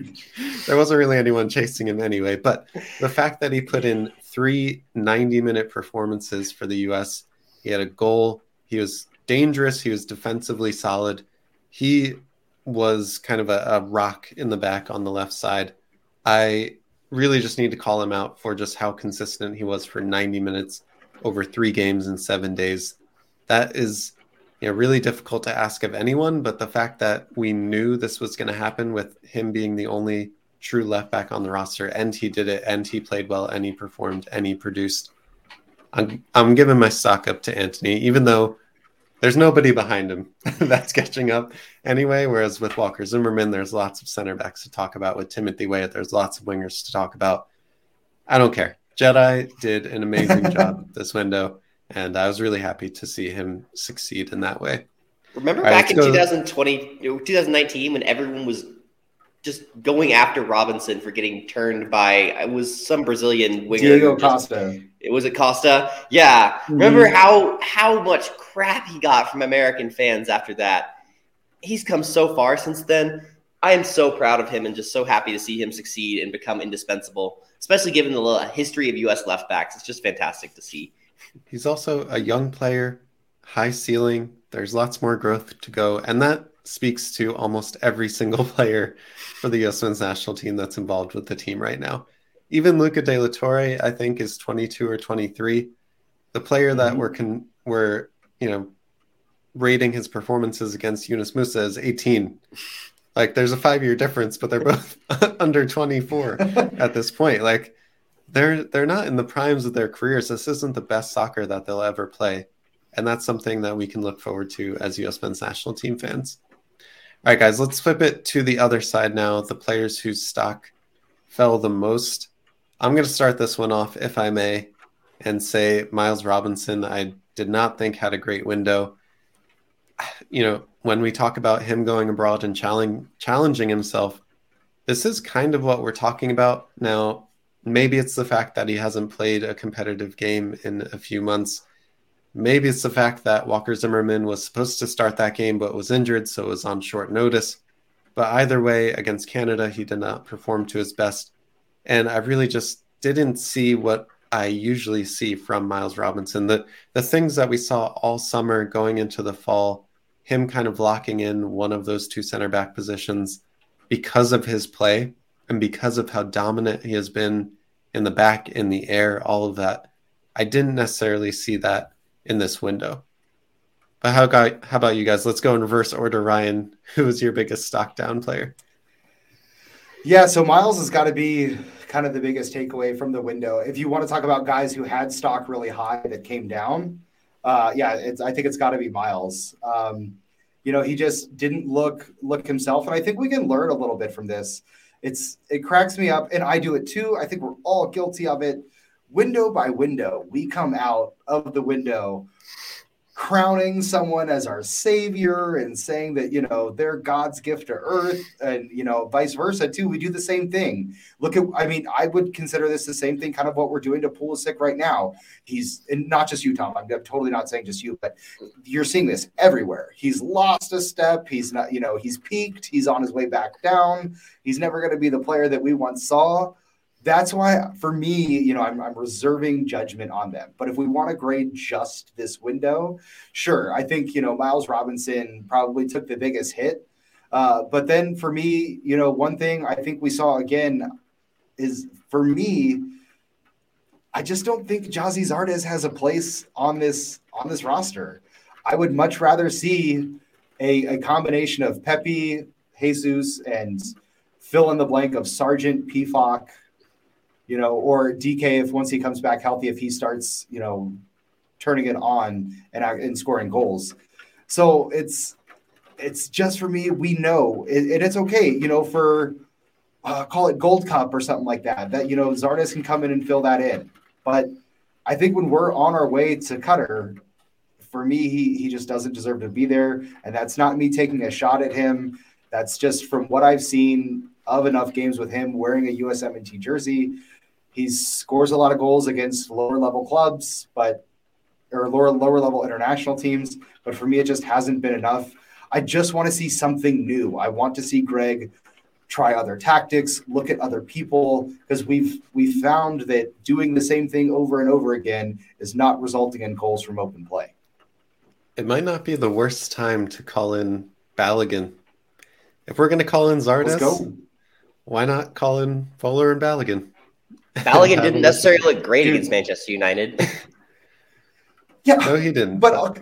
there wasn't really anyone chasing him anyway. But the fact that he put in three 90 minute performances for the US, he had a goal, he was dangerous. He was defensively solid. He was kind of a, a, rock in the back on the left side. I really just need to call him out for just how consistent he was for 90 minutes over three games in seven days. That is you know, really difficult to ask of anyone, but the fact that we knew this was going to happen with him being the only true left back on the roster, and he did it, and he played well, and he performed, and he produced. I'm, I'm giving my stock up to Antonee even though there's nobody behind him <laughs> that's catching up anyway. Whereas with Walker Zimmerman, there's lots of center backs to talk about. With Timothy Weah, there's lots of wingers to talk about. I don't care. Jedi did an amazing <laughs> job this window, and I was really happy to see him succeed in that way. Remember All back right, in go. 2020, 2019 when everyone was just going after Robinson for getting turned by it was some Brazilian winger. Diego Costa. It was it Costa. Yeah. Mm-hmm. Remember how how much crap he got from American fans after that. He's come so far since then. I am so proud of him and just so happy to see him succeed and become indispensable, especially given the history of US left backs. It's just fantastic to see. He's also a young player, high ceiling. There's lots more growth to go. And that speaks to almost every <laughs> single player for the U.S. men's national team that's involved with the team right now. Even Luca De La Torre, I think, is 22 or 23. The player that mm-hmm. we're con- we're you know rating his performances against Yunus Musah is 18. Like there's a five year difference, but they're <laughs> both <laughs> under 24 at this point. Like they're they're not in the primes of their careers. This isn't the best soccer that they'll ever play. And that's something that we can look forward to as US men's national team fans. All right, guys, let's flip it to the other side now. The players whose stock fell the most. I'm going to start this one off, if I may, and say Miles Robinson. I did not think had a great window. You know, when we talk about him going abroad and challenging challenging himself, this is kind of what we're talking about now. Maybe it's the fact that he hasn't played a competitive game in a few months Maybe it's the fact that Walker Zimmerman was supposed to start that game but was injured, so it was on short notice. But either way, against Canada, he did not perform to his best. And I really just didn't see what I usually see from Miles Robinson. The the things that we saw all summer going into the fall, him kind of locking in one of those two center back positions because of his play and because of how dominant he has been in the back, in the air, all of that. I didn't necessarily see that in this window. But how about how about you guys? Let's go in reverse order. Ryan, <laughs> who was your biggest stock down player? Yeah, so Miles has got to be kind of the biggest takeaway from the window. If you want to talk about guys who had stock really high that came down, uh, yeah, I think it's got to be Miles. Um, you know, he just didn't look look himself, and I think we can learn a little bit from this. It's it cracks me up, and I do it too. I think we're all guilty of it window by window, we come out of the window crowning someone as our savior and saying that you know they're god's gift to earth and you know vice versa too. We do the same thing. Look at i mean i would consider this the same thing kind of what we're doing to Pulisic right now. He's and not just you tom I'm totally not saying just you but you're seeing this everywhere. He's lost a step. He's not you know he's peaked. He's on his way back down. He's never going to be the player that we once saw that's why for me you know I'm, I'm reserving judgment on them. But if we want to grade just this window sure i think you know miles robinson probably took the biggest hit. Uh, but then for me you know one thing i think we saw again is for me i just don't think Gyasi Zardes has a place on this on this roster. I would much rather see a, a combination of Pepi, Jesus, and fill in the blank of Sargent, Pefok, you know, or DK if once he comes back healthy, if he starts, you know, turning it on and, and scoring goals. So it's it's just for me. We know, and it's okay, you know, for uh, call it Gold Cup or something like that. That you know, Zardes can come in and fill that in. But I think when we're on our way to Qatar, for me, he he just doesn't deserve to be there, and that's not me taking a shot at him. That's just from what I've seen of enough games with him wearing a USMNT jersey. He scores a lot of goals against lower level clubs, but or lower lower level international teams. But for me, it just hasn't been enough. I just want to see something new. I want to see Greg try other tactics, look at other people, because we've we found that doing the same thing over and over again is not resulting in goals from open play. It might not be the worst time to call in Balogun. If we're going to call in Zardes, why not call in Voller and Balogun? Balogun <laughs> didn't necessarily look great against Manchester United. <laughs> yeah, no, he didn't. But uh,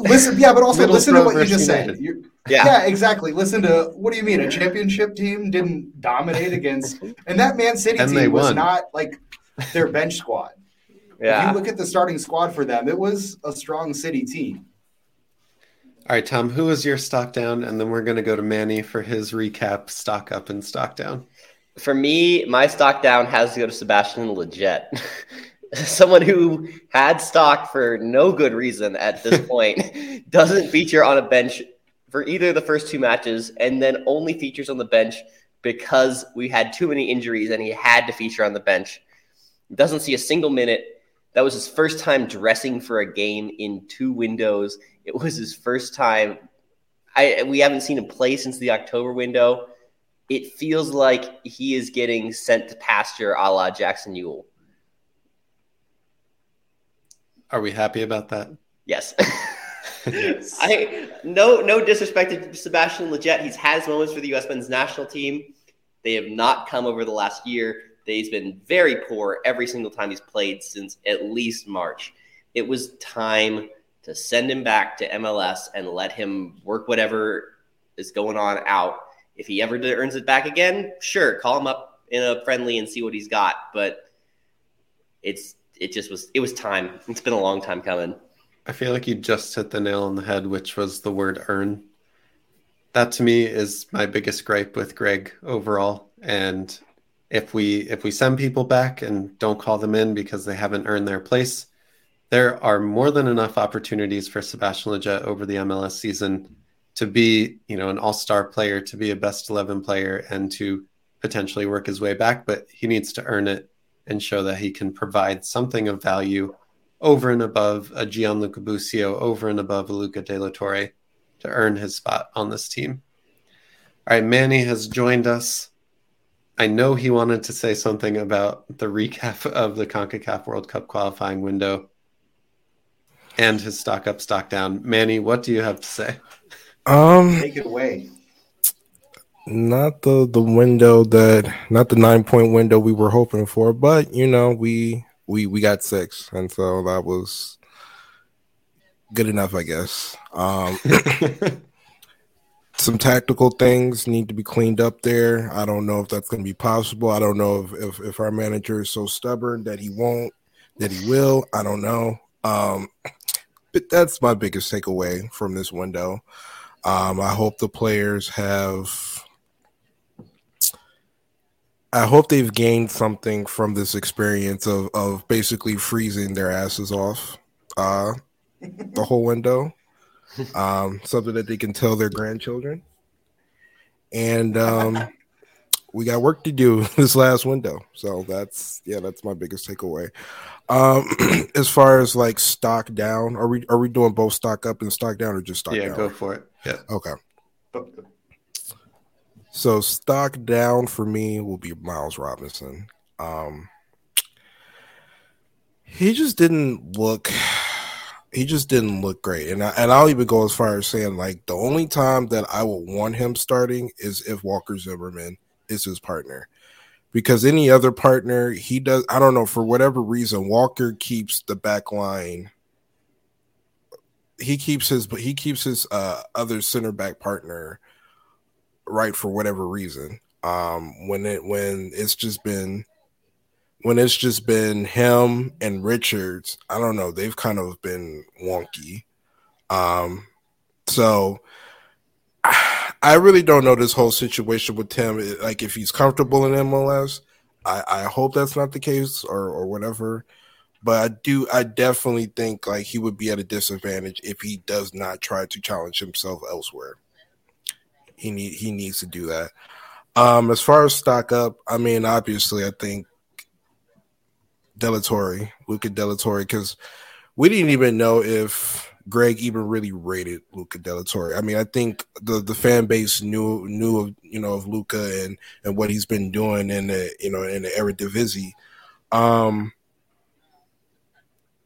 listen, yeah, but also listen to what you just said. You're, yeah. yeah, exactly. Listen to what do you mean? A championship team didn't dominate against, and that Man City and team was not like their bench squad. Yeah. If you look at the starting squad for them, it was a strong City team. All right, Tom, who was your stock down? And then we're going to go to Manny for his recap stock up and stock down. For me, my stock down has to go to Sebastian Lletget. <laughs> Someone who had stock for no good reason at this <laughs> point doesn't feature on a bench for either of the first two matches and then only features on the bench because we had too many injuries and he had to feature on the bench. Doesn't see a single minute. That was his first time dressing for a game in two windows it was his first time. I we haven't seen him play since the October window. It feels like he is getting sent to pasture a la Jackson Yueill. Are we happy about that? Yes. <laughs> yes. I no no disrespect to Sebastian Lletget. He's had his moments for the U.S. men's national team. They have not come over the last year. He's been very poor every single time he's played since at least March. It was time to send him back to MLS and let him work whatever is going on out. If he ever earns it back again, sure, call him up in a friendly and see what he's got. But it's it just was it was time. It's been a long time coming. I feel like you just hit the nail on the head, which was the word earn. That to me is my biggest gripe with Greg overall. And if we if we send people back and don't call them in because they haven't earned their place, there are more than enough opportunities for Sebastian Lletget over the MLS season to be, you know, an all-star player, to be a best 11 player and to potentially work his way back, but he needs to earn it and show that he can provide something of value over and above a Gianluca Busio, over and above a Luca De La Torre to earn his spot on this team. All right, Manny has joined us. I know he wanted to say something about the recap <laughs> of the CONCACAF World Cup qualifying window and his stock up, stock down. Manny, what do you have to say? Um, take it away. Not the the window that, not the nine point window we were hoping for, but you know we we we got six, and so that was good enough, I guess. Um, <laughs> some tactical things need to be cleaned up there. I don't know if that's going to be possible. I don't know if, if, if our manager is so stubborn that he won't, that he will. I don't know. Um, but that's my biggest takeaway from this window. Um, I hope the players have. I hope they've gained something from this experience of of basically freezing their asses off uh, the whole window. <laughs> Um, something that they can tell their grandchildren. And um, we got work to do <laughs> this last window. So that's yeah, that's my biggest takeaway. Um, <clears throat> as far as like stock down, are we are we doing both stock up and stock down or just stock yeah, down? go for it. Yeah. Okay. So stock down for me will be Miles Robinson. Um, he just didn't look he just didn't look great. And I, and I'll even go as far as saying like the only time that I would want him starting is if Walker Zimmerman is his partner because any other partner he does i don't know for whatever reason walker keeps the back line he keeps his but he keeps his uh other center back partner right for whatever reason. Um when it when it's just been when it's just been him and Richards, I don't know, they've kind of been wonky. Um so I really don't know this whole situation with Tim. Like if he's comfortable in MLS, I, I hope that's not the case or or whatever. But I do I definitely think like he would be at a disadvantage if he does not try to challenge himself elsewhere. He need he needs to do that. Um as far as stock up, I mean obviously I think De La Torre, Luca De because we didn't even know if Greg even really rated Luca De La Torre. I mean, I think the the fan base knew knew of you know of Luca and and what he's been doing in the you know in the Eredivisie. Um,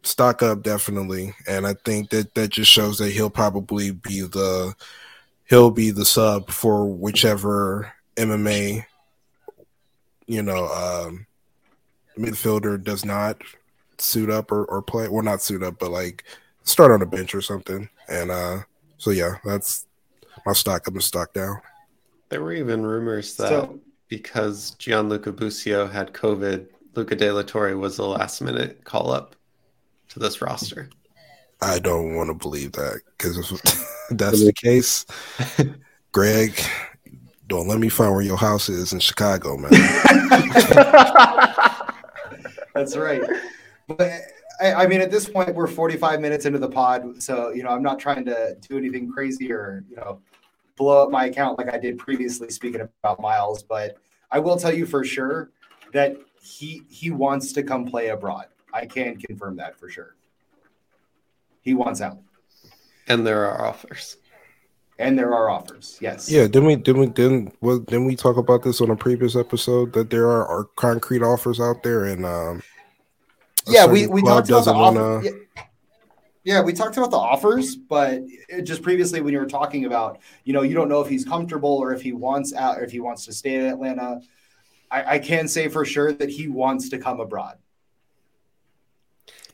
stock up definitely, and I think that that just shows that he'll probably be the he'll be the sub for whichever MMA you know um, midfielder does not suit up or, or play well not suit up but like start on the bench or something. And uh so yeah, that's my stock up and stock down. There were even rumors that So- because Gianluca Busio had COVID, Luca De La Torre was the last minute call up to this roster. I don't want to believe that because if <laughs> that's the case, <laughs> Greg, don't let me find where your house is in Chicago, man. <laughs> That's right. But I, I mean, at this point, we're 45 minutes into the pod, so you know, I'm not trying to do anything crazy or you know, blow up my account like I did previously. Speaking about Miles, but I will tell you for sure that he he wants to come play abroad. I can confirm that for sure. He wants out, And there are offers. and there are offers. Yes. yeah, didn't we didn't we didn't well, didn't we talk about this on a previous episode that there are, are concrete offers out there and um a yeah, we, we talked about the offer. wanna- Yeah. we talked about the offers, but it, just previously when you were talking about, you know, you don't know if he's comfortable or if he wants out or if he wants to stay in Atlanta. I, I can say for sure that he wants to come abroad.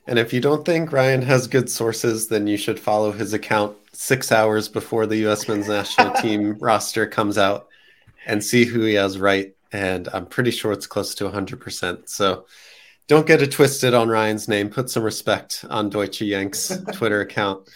And if you don't think Ryan has good sources, then you should follow his account six hours before the U.S. men's national <laughs> team roster comes out and see who he has right. And I'm pretty sure it's close to 100%. So don't get it twisted on Ryan's name. Put some respect on Deutsche Yanks <laughs> Twitter account.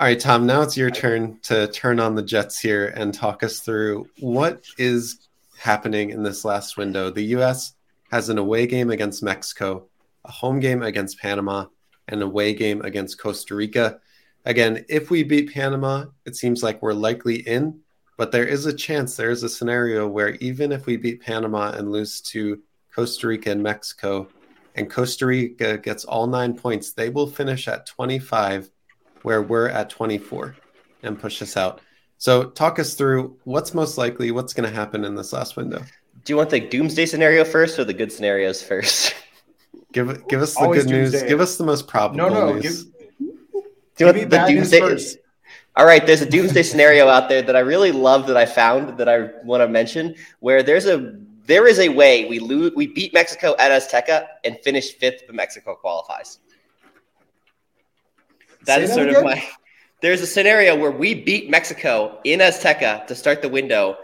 All right, Tom, now it's your turn to turn on the Jets here and talk us through what is happening in this last window. The U.S. has an away game against Mexico a home game against Panama, and an away game against Costa Rica. Again, if we beat Panama, it seems like we're likely in, but there is a chance, there is a scenario where even if we beat Panama and lose to Costa Rica and Mexico, and Costa Rica gets all nine points, they will finish at 25, where we're at 24 and push us out. So, talk us through what's most likely, what's going to happen in this last window. Do you want the doomsday scenario first or the good scenarios first? Give give us the Always good news. Give us the most probable No, no, news. give, Do you give want the bad news doomsday? All right, there's a doomsday scenario out there that I really love that I found that I want to mention where there's a there is a way we lose we beat Mexico at Azteca and finish fifth, but Mexico qualifies. That Say is that sort again? of my. There's a scenario where we beat Mexico in Azteca to start the window,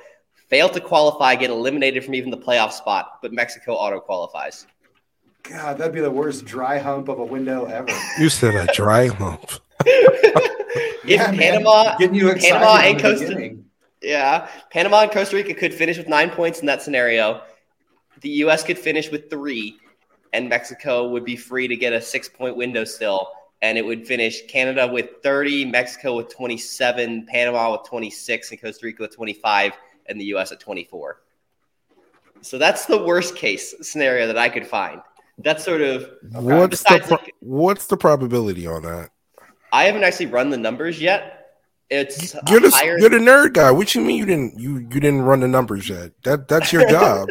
fail to qualify, get eliminated from even the playoff spot, but Mexico auto qualifies. God, that'd be the worst dry hump of a window ever. You said a dry hump. <laughs> If Yeah, man. Panama, Getting you excited Panama from and the Costa- beginning. Yeah, Panama and Costa Rica could finish with nine points in that scenario. The U.S. could finish with three, and Mexico would be free to get a six-point window still, and it would finish Canada with thirty, Mexico with twenty-seven, Panama with twenty-six, and Costa Rica with twenty-five, and the U.S. at twenty-four. So that's the worst case scenario that I could find. That's sort of What's the pro- like- what's the probability on that? I haven't actually run the numbers yet. It's You're the higher. you're the nerd guy. What do you mean you didn't you you didn't run the numbers yet? That that's your <laughs> job.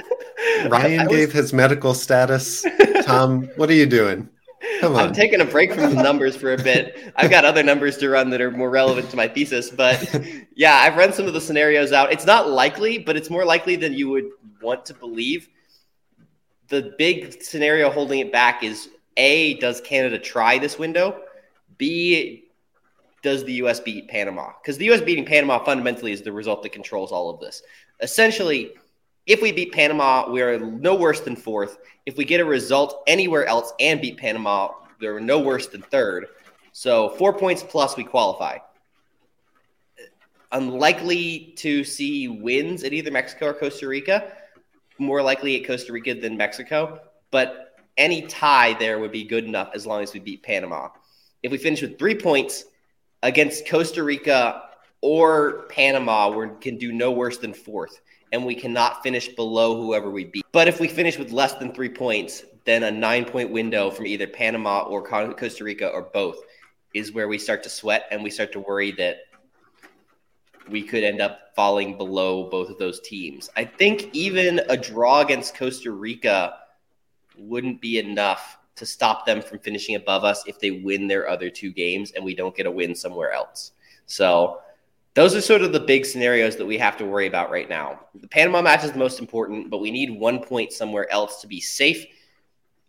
Ryan was- gave his medical status. Tom, what are you doing? Come I'm taking a break from the numbers for a bit. I've got other numbers to run that are more relevant to my thesis, but <laughs> yeah, I've run some of the scenarios out. It's not likely, but it's more likely than you would want to believe. The big scenario holding it back is A, does Canada try this window? B, does the U.S. beat Panama? Because the U.S. beating Panama fundamentally is the result that controls all of this. Essentially, if we beat Panama, we're no worse than fourth. If we get a result anywhere else and beat Panama, we're no worse than third. So four points plus, we qualify. Unlikely to see wins at either Mexico or Costa Rica. More likely at Costa Rica than Mexico. But any tie there would be good enough as long as we beat Panama. If we finish with three points against Costa Rica or Panama, we can do no worse than fourth, and we cannot finish below whoever we beat. But if we finish with less than three points, then a nine point window from either Panama or Costa Rica or both is where we start to sweat and we start to worry that we could end up falling below both of those teams. I think even a draw against Costa Rica wouldn't be enough to stop them from finishing above us if they win their other two games and we don't get a win somewhere else. So those are sort of the big scenarios that we have to worry about right now. The Panama match is the most important, but we need one point somewhere else to be safe.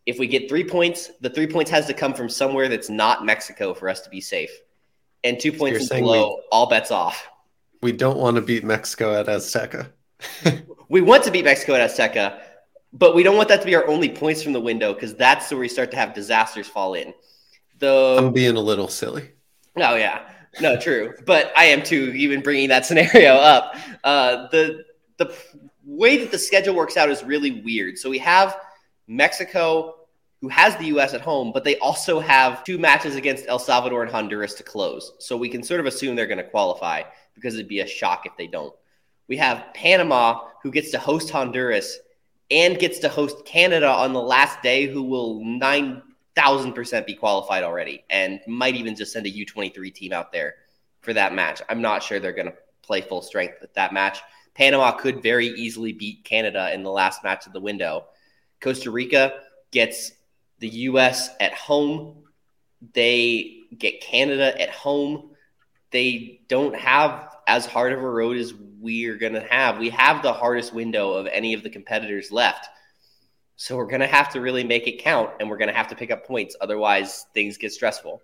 If we get three points, the three points has to come from somewhere that's not Mexico for us to be safe. And two points and below, we, all bets off. We don't want to beat Mexico at Azteca. <laughs> we want to beat Mexico at Azteca, but we don't want that to be our only points from the window because that's where we start to have disasters fall in. The I'm being a little silly. Oh yeah, no, true, but I am too. Even bringing that <laughs> scenario up, uh, the the way that the schedule works out is really weird. So we have Mexico, who has the U.S. at home, but they also have two matches against El Salvador and Honduras to close. So we can sort of assume they're going to qualify because it'd be a shock if they don't. We have Panama, who gets to host Honduras and gets to host Canada on the last day, who will 9,000% be qualified already and might even just send a U23 team out there for that match. I'm not sure they're going to play full strength at that match. Panama could very easily beat Canada in the last match of the window. Costa Rica gets the US at home. They get Canada at home. They don't have as hard of a road as we're going to have. We have the hardest window of any of the competitors left. So we're going to have to really make it count and we're going to have to pick up points. Otherwise, things get stressful.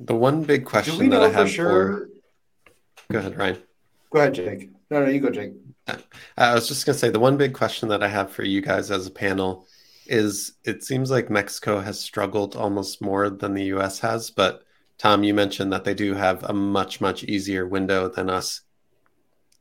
The one big question that I have for, sure? for. Go ahead, Ryan. Go ahead, Jake. No, no, you go, Jake. Uh, I was just going to say the one big question that I have for you guys as a panel is it seems like Mexico has struggled almost more than the US has, but Tom, you mentioned that they do have a much, much easier window than us.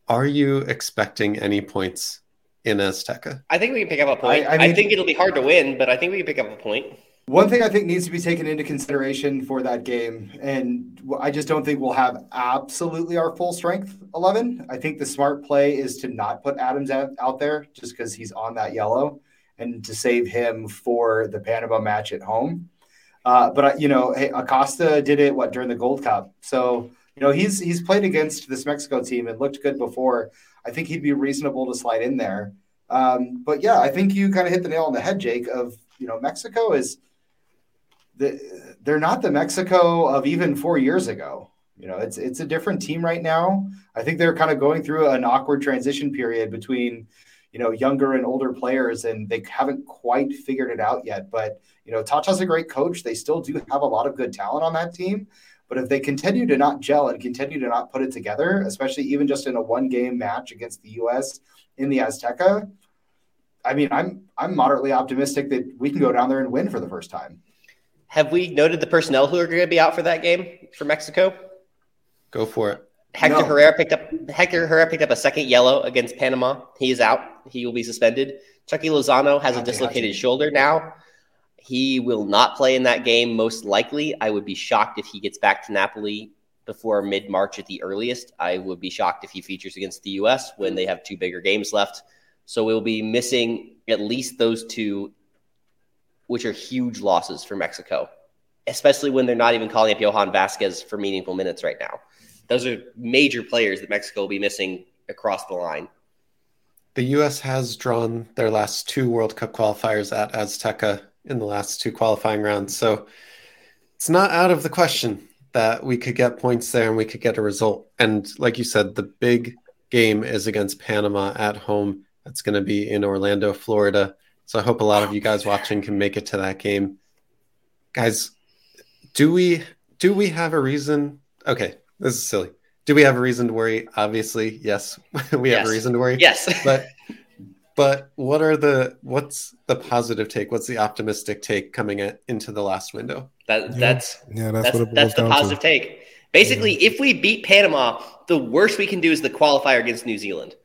Are you expecting any points in Azteca? I think we can pick up a point. I, I, mean, I think it'll be hard to win, but I think we can pick up a point. One thing I think needs to be taken into consideration for that game, and I just don't think we'll have absolutely our full strength 11. I think the smart play is to not put Adams out, out there just because he's on that yellow and to save him for the Panama match at home. Uh, but you know, hey, Acosta did it what during the Gold Cup, so you know he's he's played against this Mexico team and looked good before. I think he'd be reasonable to slide in there. Um, but yeah, I think you kind of hit the nail on the head, Jake. Of you know, Mexico is the, they're not the Mexico of even four years ago. You know, it's it's a different team right now. I think they're kind of going through an awkward transition period between you know younger and older players, and they haven't quite figured it out yet. But you know, Tata's a great coach. They still do have a lot of good talent on that team. But if they continue to not gel and continue to not put it together, especially even just in a one game match against the US in the Azteca, I mean, I'm I'm moderately optimistic that we can go down there and win for the first time. Have we noted the personnel who are going to be out for that game for Mexico? Go for it. Hector no. Herrera picked up Hector Herrera picked up a second yellow against Panama. He is out. He will be suspended. Chucky Lozano has a dislocated shoulder now. He will not play in that game, most likely. I would be shocked if he gets back to Napoli before mid March at the earliest. I would be shocked if he features against the U.S. when they have two bigger games left. So we'll be missing at least those two, which are huge losses for Mexico, especially when they're not even calling up Johan Vasquez for meaningful minutes right now. Those are major players that Mexico will be missing across the line. The U.S. has drawn their last two World Cup qualifiers at Azteca in the last two qualifying rounds. So it's not out of the question that we could get points there and we could get a result. And like you said, the big game is against Panama at home. That's going to be in Orlando, Florida. So I hope a lot of you guys watching can make it to that game. Guys, do we do we have a reason Okay, this is silly. Do we have a reason to worry? Obviously, yes, <laughs> we have Yes. a reason to worry. Yes. but but what are the what's the positive take? What's the optimistic take coming at, into the last window? that, Yeah. that's Yeah, that's, that's what it boils that's the positive to. take. Basically, if we beat Panama, the worst we can do is the qualifier against New Zealand.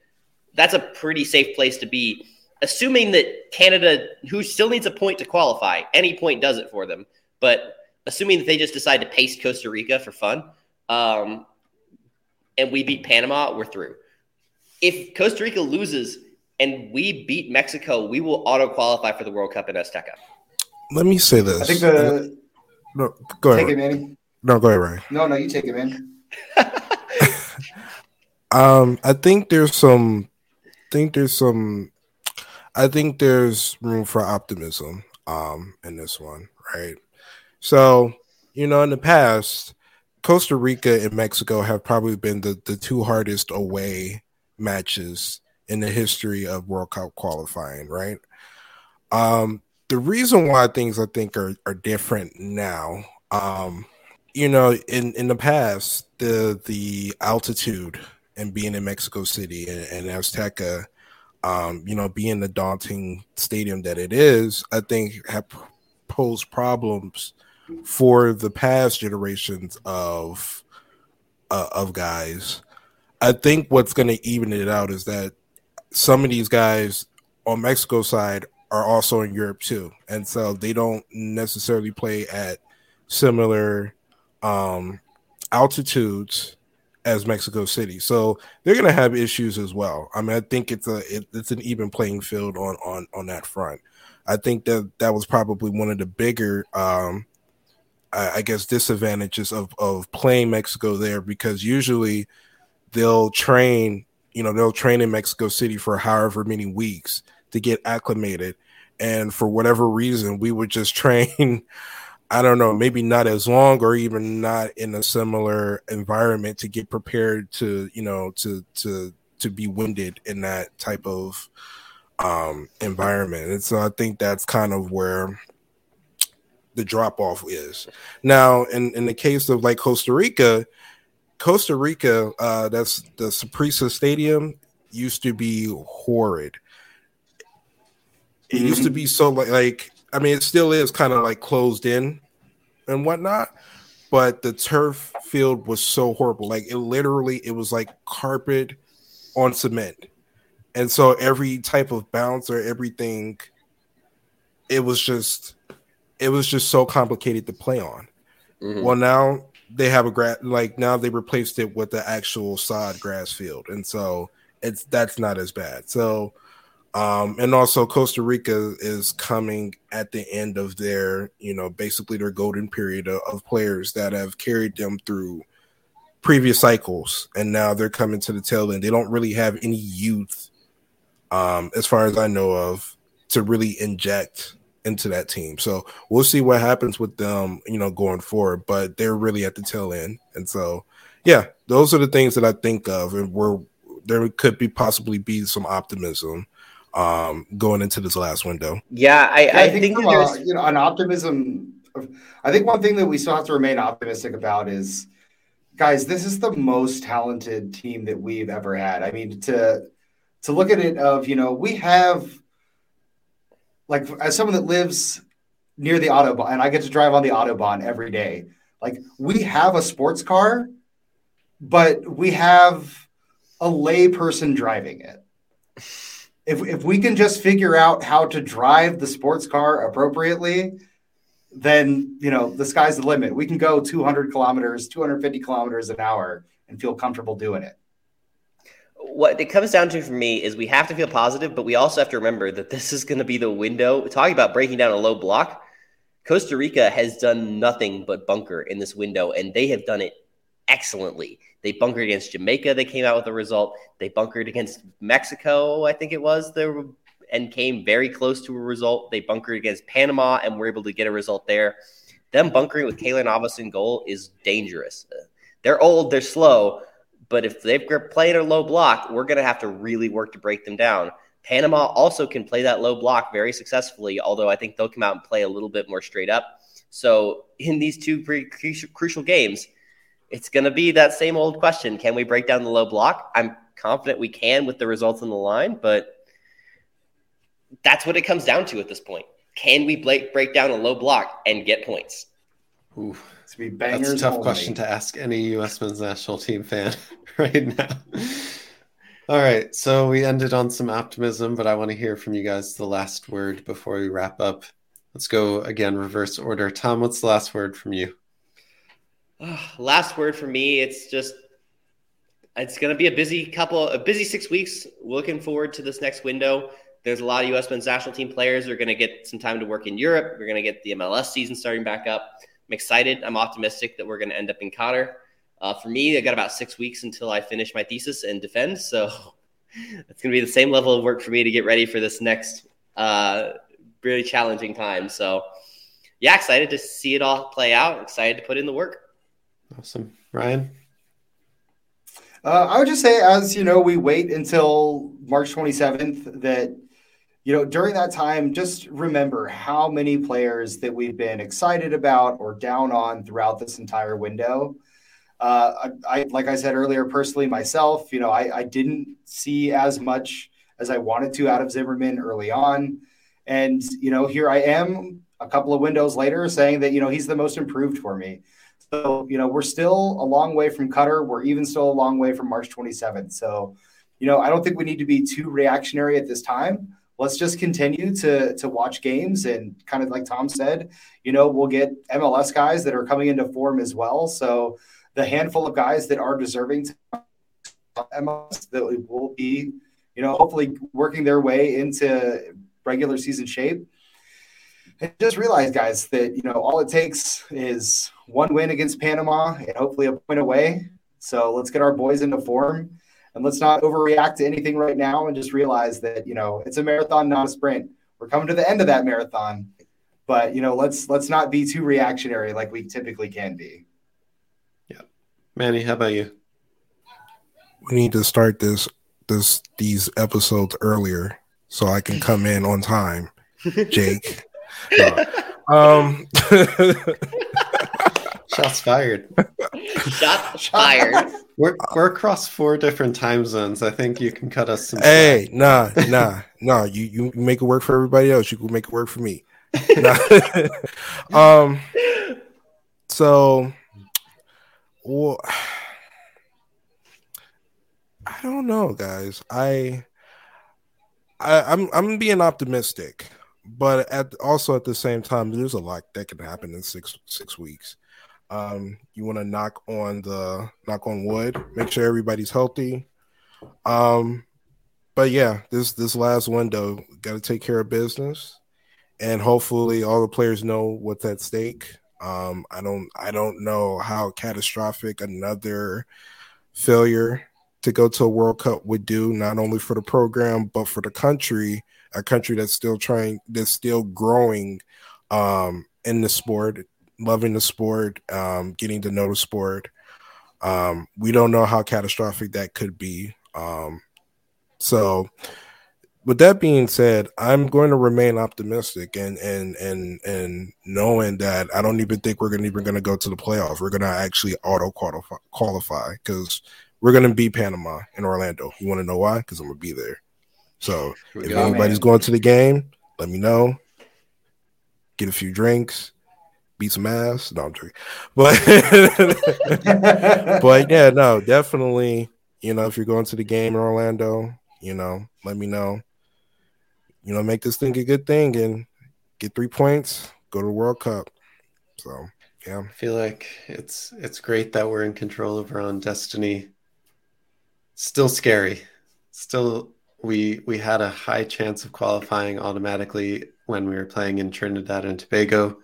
That's a pretty safe place to be, assuming that Canada, who still needs a point to qualify, any point does it for them. But assuming that they just decide to paste Costa Rica for fun, um, and we beat Panama, we're through. If Costa Rica loses and we beat Mexico, we will auto qualify for the World Cup in Azteca. Let me say this. I think the no, go take ahead. it, Manny. No, go ahead, Ryan. No, no, you take it, man. <laughs> Um, I think there's some, think there's some, I think there's room for optimism. Um, in this one, right? So, you know, in the past, Costa Rica and Mexico have probably been the the two hardest away matches in the history of World Cup qualifying, right? Um, the reason why things I think are are different now, um, you know, in in the past, the the altitude and being in Mexico City and, and Azteca, um, you know, being the daunting stadium that it is, I think have posed problems for the past generations of uh, of guys. I think what's going to even it out is that some of these guys on Mexico side are also in Europe too, and so they don't necessarily play at similar um, altitudes as Mexico City. So they're going to have issues as well. I mean, I think it's a it, it's an even playing field on on on that front. I think that that was probably one of the bigger, um, I, I guess, disadvantages of of playing Mexico there because usually they'll train, you know, they'll train in Mexico City for however many weeks to get acclimated, and for whatever reason, we would just <laughs> train. I don't know, maybe not as long or even not in a similar environment to get prepared to, you know, to to to be winded in that type of um environment. And so I think that's kind of where the drop off is. Now, in in the case of like Costa Rica, Costa Rica, uh that's the Saprissa Stadium used to be horrid. It used to be so like, like I mean, it still is kind of like closed in and whatnot, but the turf field was so horrible. Like it literally, it was like carpet on cement, and so every type of bounce or everything, it was just, it was just so complicated to play on. Mhm. Well, now they have a grass like now they replaced it with the actual sod grass field, and so it's that's not as bad. So, um, and also Costa Rica is coming at the end of their, you know, basically their golden period of, of players that have carried them through previous cycles, and now they're coming to the tail end. They don't really have any youth, um, as far as I know of, to really inject into that team. So we'll see what happens with them, you know, going forward. But they're really at the tail end, and so yeah, those are the things that I think of, and where there could be possibly be some optimism um going into this last window. Yeah, I, Yeah, I, think, from that there's a, you know an optimism. I think one thing that we still have to remain optimistic about is, guys, this is the most talented team that we've ever had. I mean, to to look at it of you know we have like as someone that lives near the autobahn and I get to drive on the autobahn every day. Like we have a sports car, but we have a lay person driving it if if we can just figure out how to drive the sports car appropriately, then you know the sky's the limit. We can go 200 kilometers, 250 kilometers an hour, and feel comfortable doing it. What it comes down to for me is we have to feel positive, but we also have to remember that this is going to be the window. Talking about breaking down a low block, Costa Rica has done nothing but bunker in this window, and they have done it excellently. They bunkered against Jamaica. They came out with a result. They bunkered against Mexico, I think it was, there and came very close to a result. They bunkered against Panama and were able to get a result there. Them bunkering with Keylor Navas in goal is dangerous. They're old, they're slow, but if they've played a low block, we're going to have to really work to break them down. Panama also can play that low block very successfully, although I think they'll come out and play a little bit more straight up. So, in these two pretty crucial, games, it's going to be that same old question. Can we break down the low block? I'm confident we can with the results on the line, but that's what it comes down to at this point. Can we break down a low block and get points? Ooh, that's a tough only. question to ask any U.S. men's national team fan <laughs> right now. All right, so we ended on some optimism, but I want to hear from you guys the last word before we wrap up. Let's go again, reverse order. Tom, what's the last word from you? last word for me, it's just it's going to be a busy couple, a busy six weeks. Looking forward to this next window. There's a lot of U.S. men's national team players who are going to get some time to work in Europe. We're going to get the MLS season starting back up. I'm excited. I'm optimistic that we're going to end up in Qatar. Uh, for me, I got about six weeks until I finish my thesis and defend. So it's going to be the same level of work for me to get ready for this next uh, really challenging time. So, yeah, excited to see it all play out. Excited to put in the work. Awesome, Ryan. Uh, I would just say, as you know, we wait until March 27th. That you know, during that time, just remember how many players that we've been excited about or down on throughout this entire window. Uh, I, I, like I said earlier, personally myself, you know, I, I didn't see as much as I wanted to out of Zimmerman early on. And, you know, here I am a couple of windows later saying that, you know, he's the most improved for me. So, you know, we're still a long way from Qatar. We're even still a long way from March 27th. So, you know, I don't think we need to be too reactionary at this time. Let's just continue to to watch games and kind of like Tom said, you know, we'll get MLS guys that are coming into form as well. So the handful of guys that are deserving to MLS that will be, you know, hopefully working their way into regular season shape. And just realize, guys, that you know all it takes is one win against Panama and hopefully a point away. So let's get our boys into form and let's not overreact to anything right now and just realize that you know it's a marathon, not a sprint. We're coming to the end of that marathon, but you know let's let's not be too reactionary like we typically can be. Yeah, Manny, how about you? We need to start this this these episodes earlier so I can come in on time, Jake. <laughs> um, <laughs> Shots fired. <laughs> Shots <laughs> fired. We're we're across four different time zones. I think you can cut us some. Hey, slack. nah, nah, nah. You you make it work for everybody else. You can make it work for me. Nah. <laughs> um. So, well, I don't know, guys. I, I I'm I'm being optimistic, but at also at the same time, there's a lot that can happen in six six weeks. Um, you want to knock on the knock on wood, make sure everybody's healthy. Um, but yeah, this this last window got to take care of business, and hopefully all the players know what's at stake. Um, I don't I don't know how catastrophic another failure to go to a World Cup would do, not only for the program but for the country, a country that's still trying, that's still growing um, in the sport loving the sport, um, getting to know the sport. Um, we don't know how catastrophic that could be. Um, so, with that being said, I'm going to remain optimistic and and and and knowing that I don't even think we're going to even going to go to the playoffs. We're going to actually auto qualify qualify because we're going to beat Panama in Orlando. You want to know why? Because I'm going to be there. So if go, anybody's man. going to the game, let me know. Get a few drinks, beat some ass. No, I'm joking. But <laughs> but yeah, no, definitely. You know, if you're going to the game in Orlando, you know, let me know. You know, make this thing a good thing and get three points. Go to the World Cup. So yeah, I feel like it's it's great that we're in control of our own destiny. Still scary. Still, we we had a high chance of qualifying automatically when we were playing in Trinidad and Tobago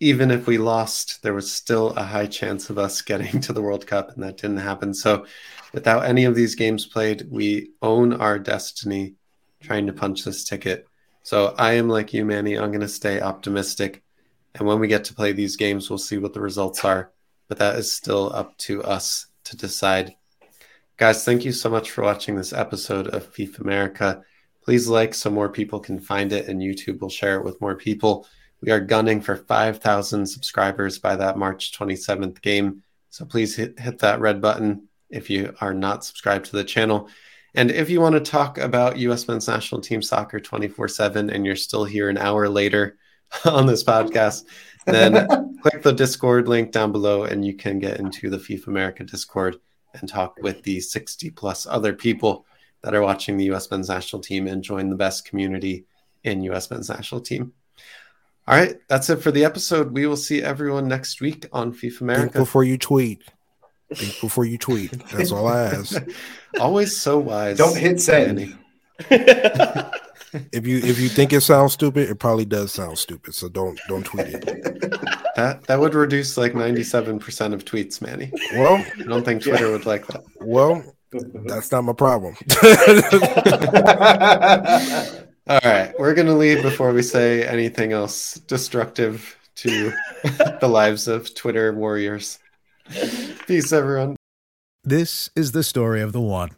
even if we lost, there was still a high chance of us getting to the World Cup, and that didn't happen. So, without any of these games played, we own our destiny trying to punch this ticket. So, I am like you, Manny. I'm going to stay optimistic. And when we get to play these games, we'll see what the results are. But that is still up to us to decide. Guys, thank you so much for watching this episode of FIFA America. Please like so more people can find it, and YouTube will share it with more people. We are gunning for 5,000 subscribers by that March 27th game. So please hit, hit that red button if you are not subscribed to the channel. And if you want to talk about U.S. men's national team soccer 24 7 and you're still here an hour later <laughs> on this podcast, then <laughs> click the Discord link down below and you can get into the FIFA America Discord and talk with the 60 plus other people that are watching the U.S. men's national team and join the best community in U.S. men's national team. All right, that's it for the episode. We will see everyone next week on FIFA America. Think before you tweet. Think before you tweet. That's all I ask. <laughs> Always so wise. Don't hit send. if you if you think it sounds stupid, it probably does sound stupid. So don't don't tweet it. That that would reduce like ninety seven percent of tweets, Manny. Well, I don't think Twitter yeah. would like that. Well, that's not my problem. <laughs> All right, we're gonna leave before we say anything else destructive to <laughs> the lives of Twitter warriors. Peace, everyone. This is the story of the one.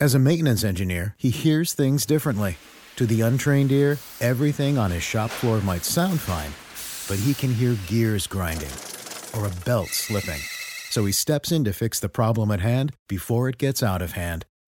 As a maintenance engineer, he hears things differently. To the untrained ear, everything on his shop floor might sound fine, but he can hear gears grinding or a belt slipping. So he steps in to fix the problem at hand before it gets out of hand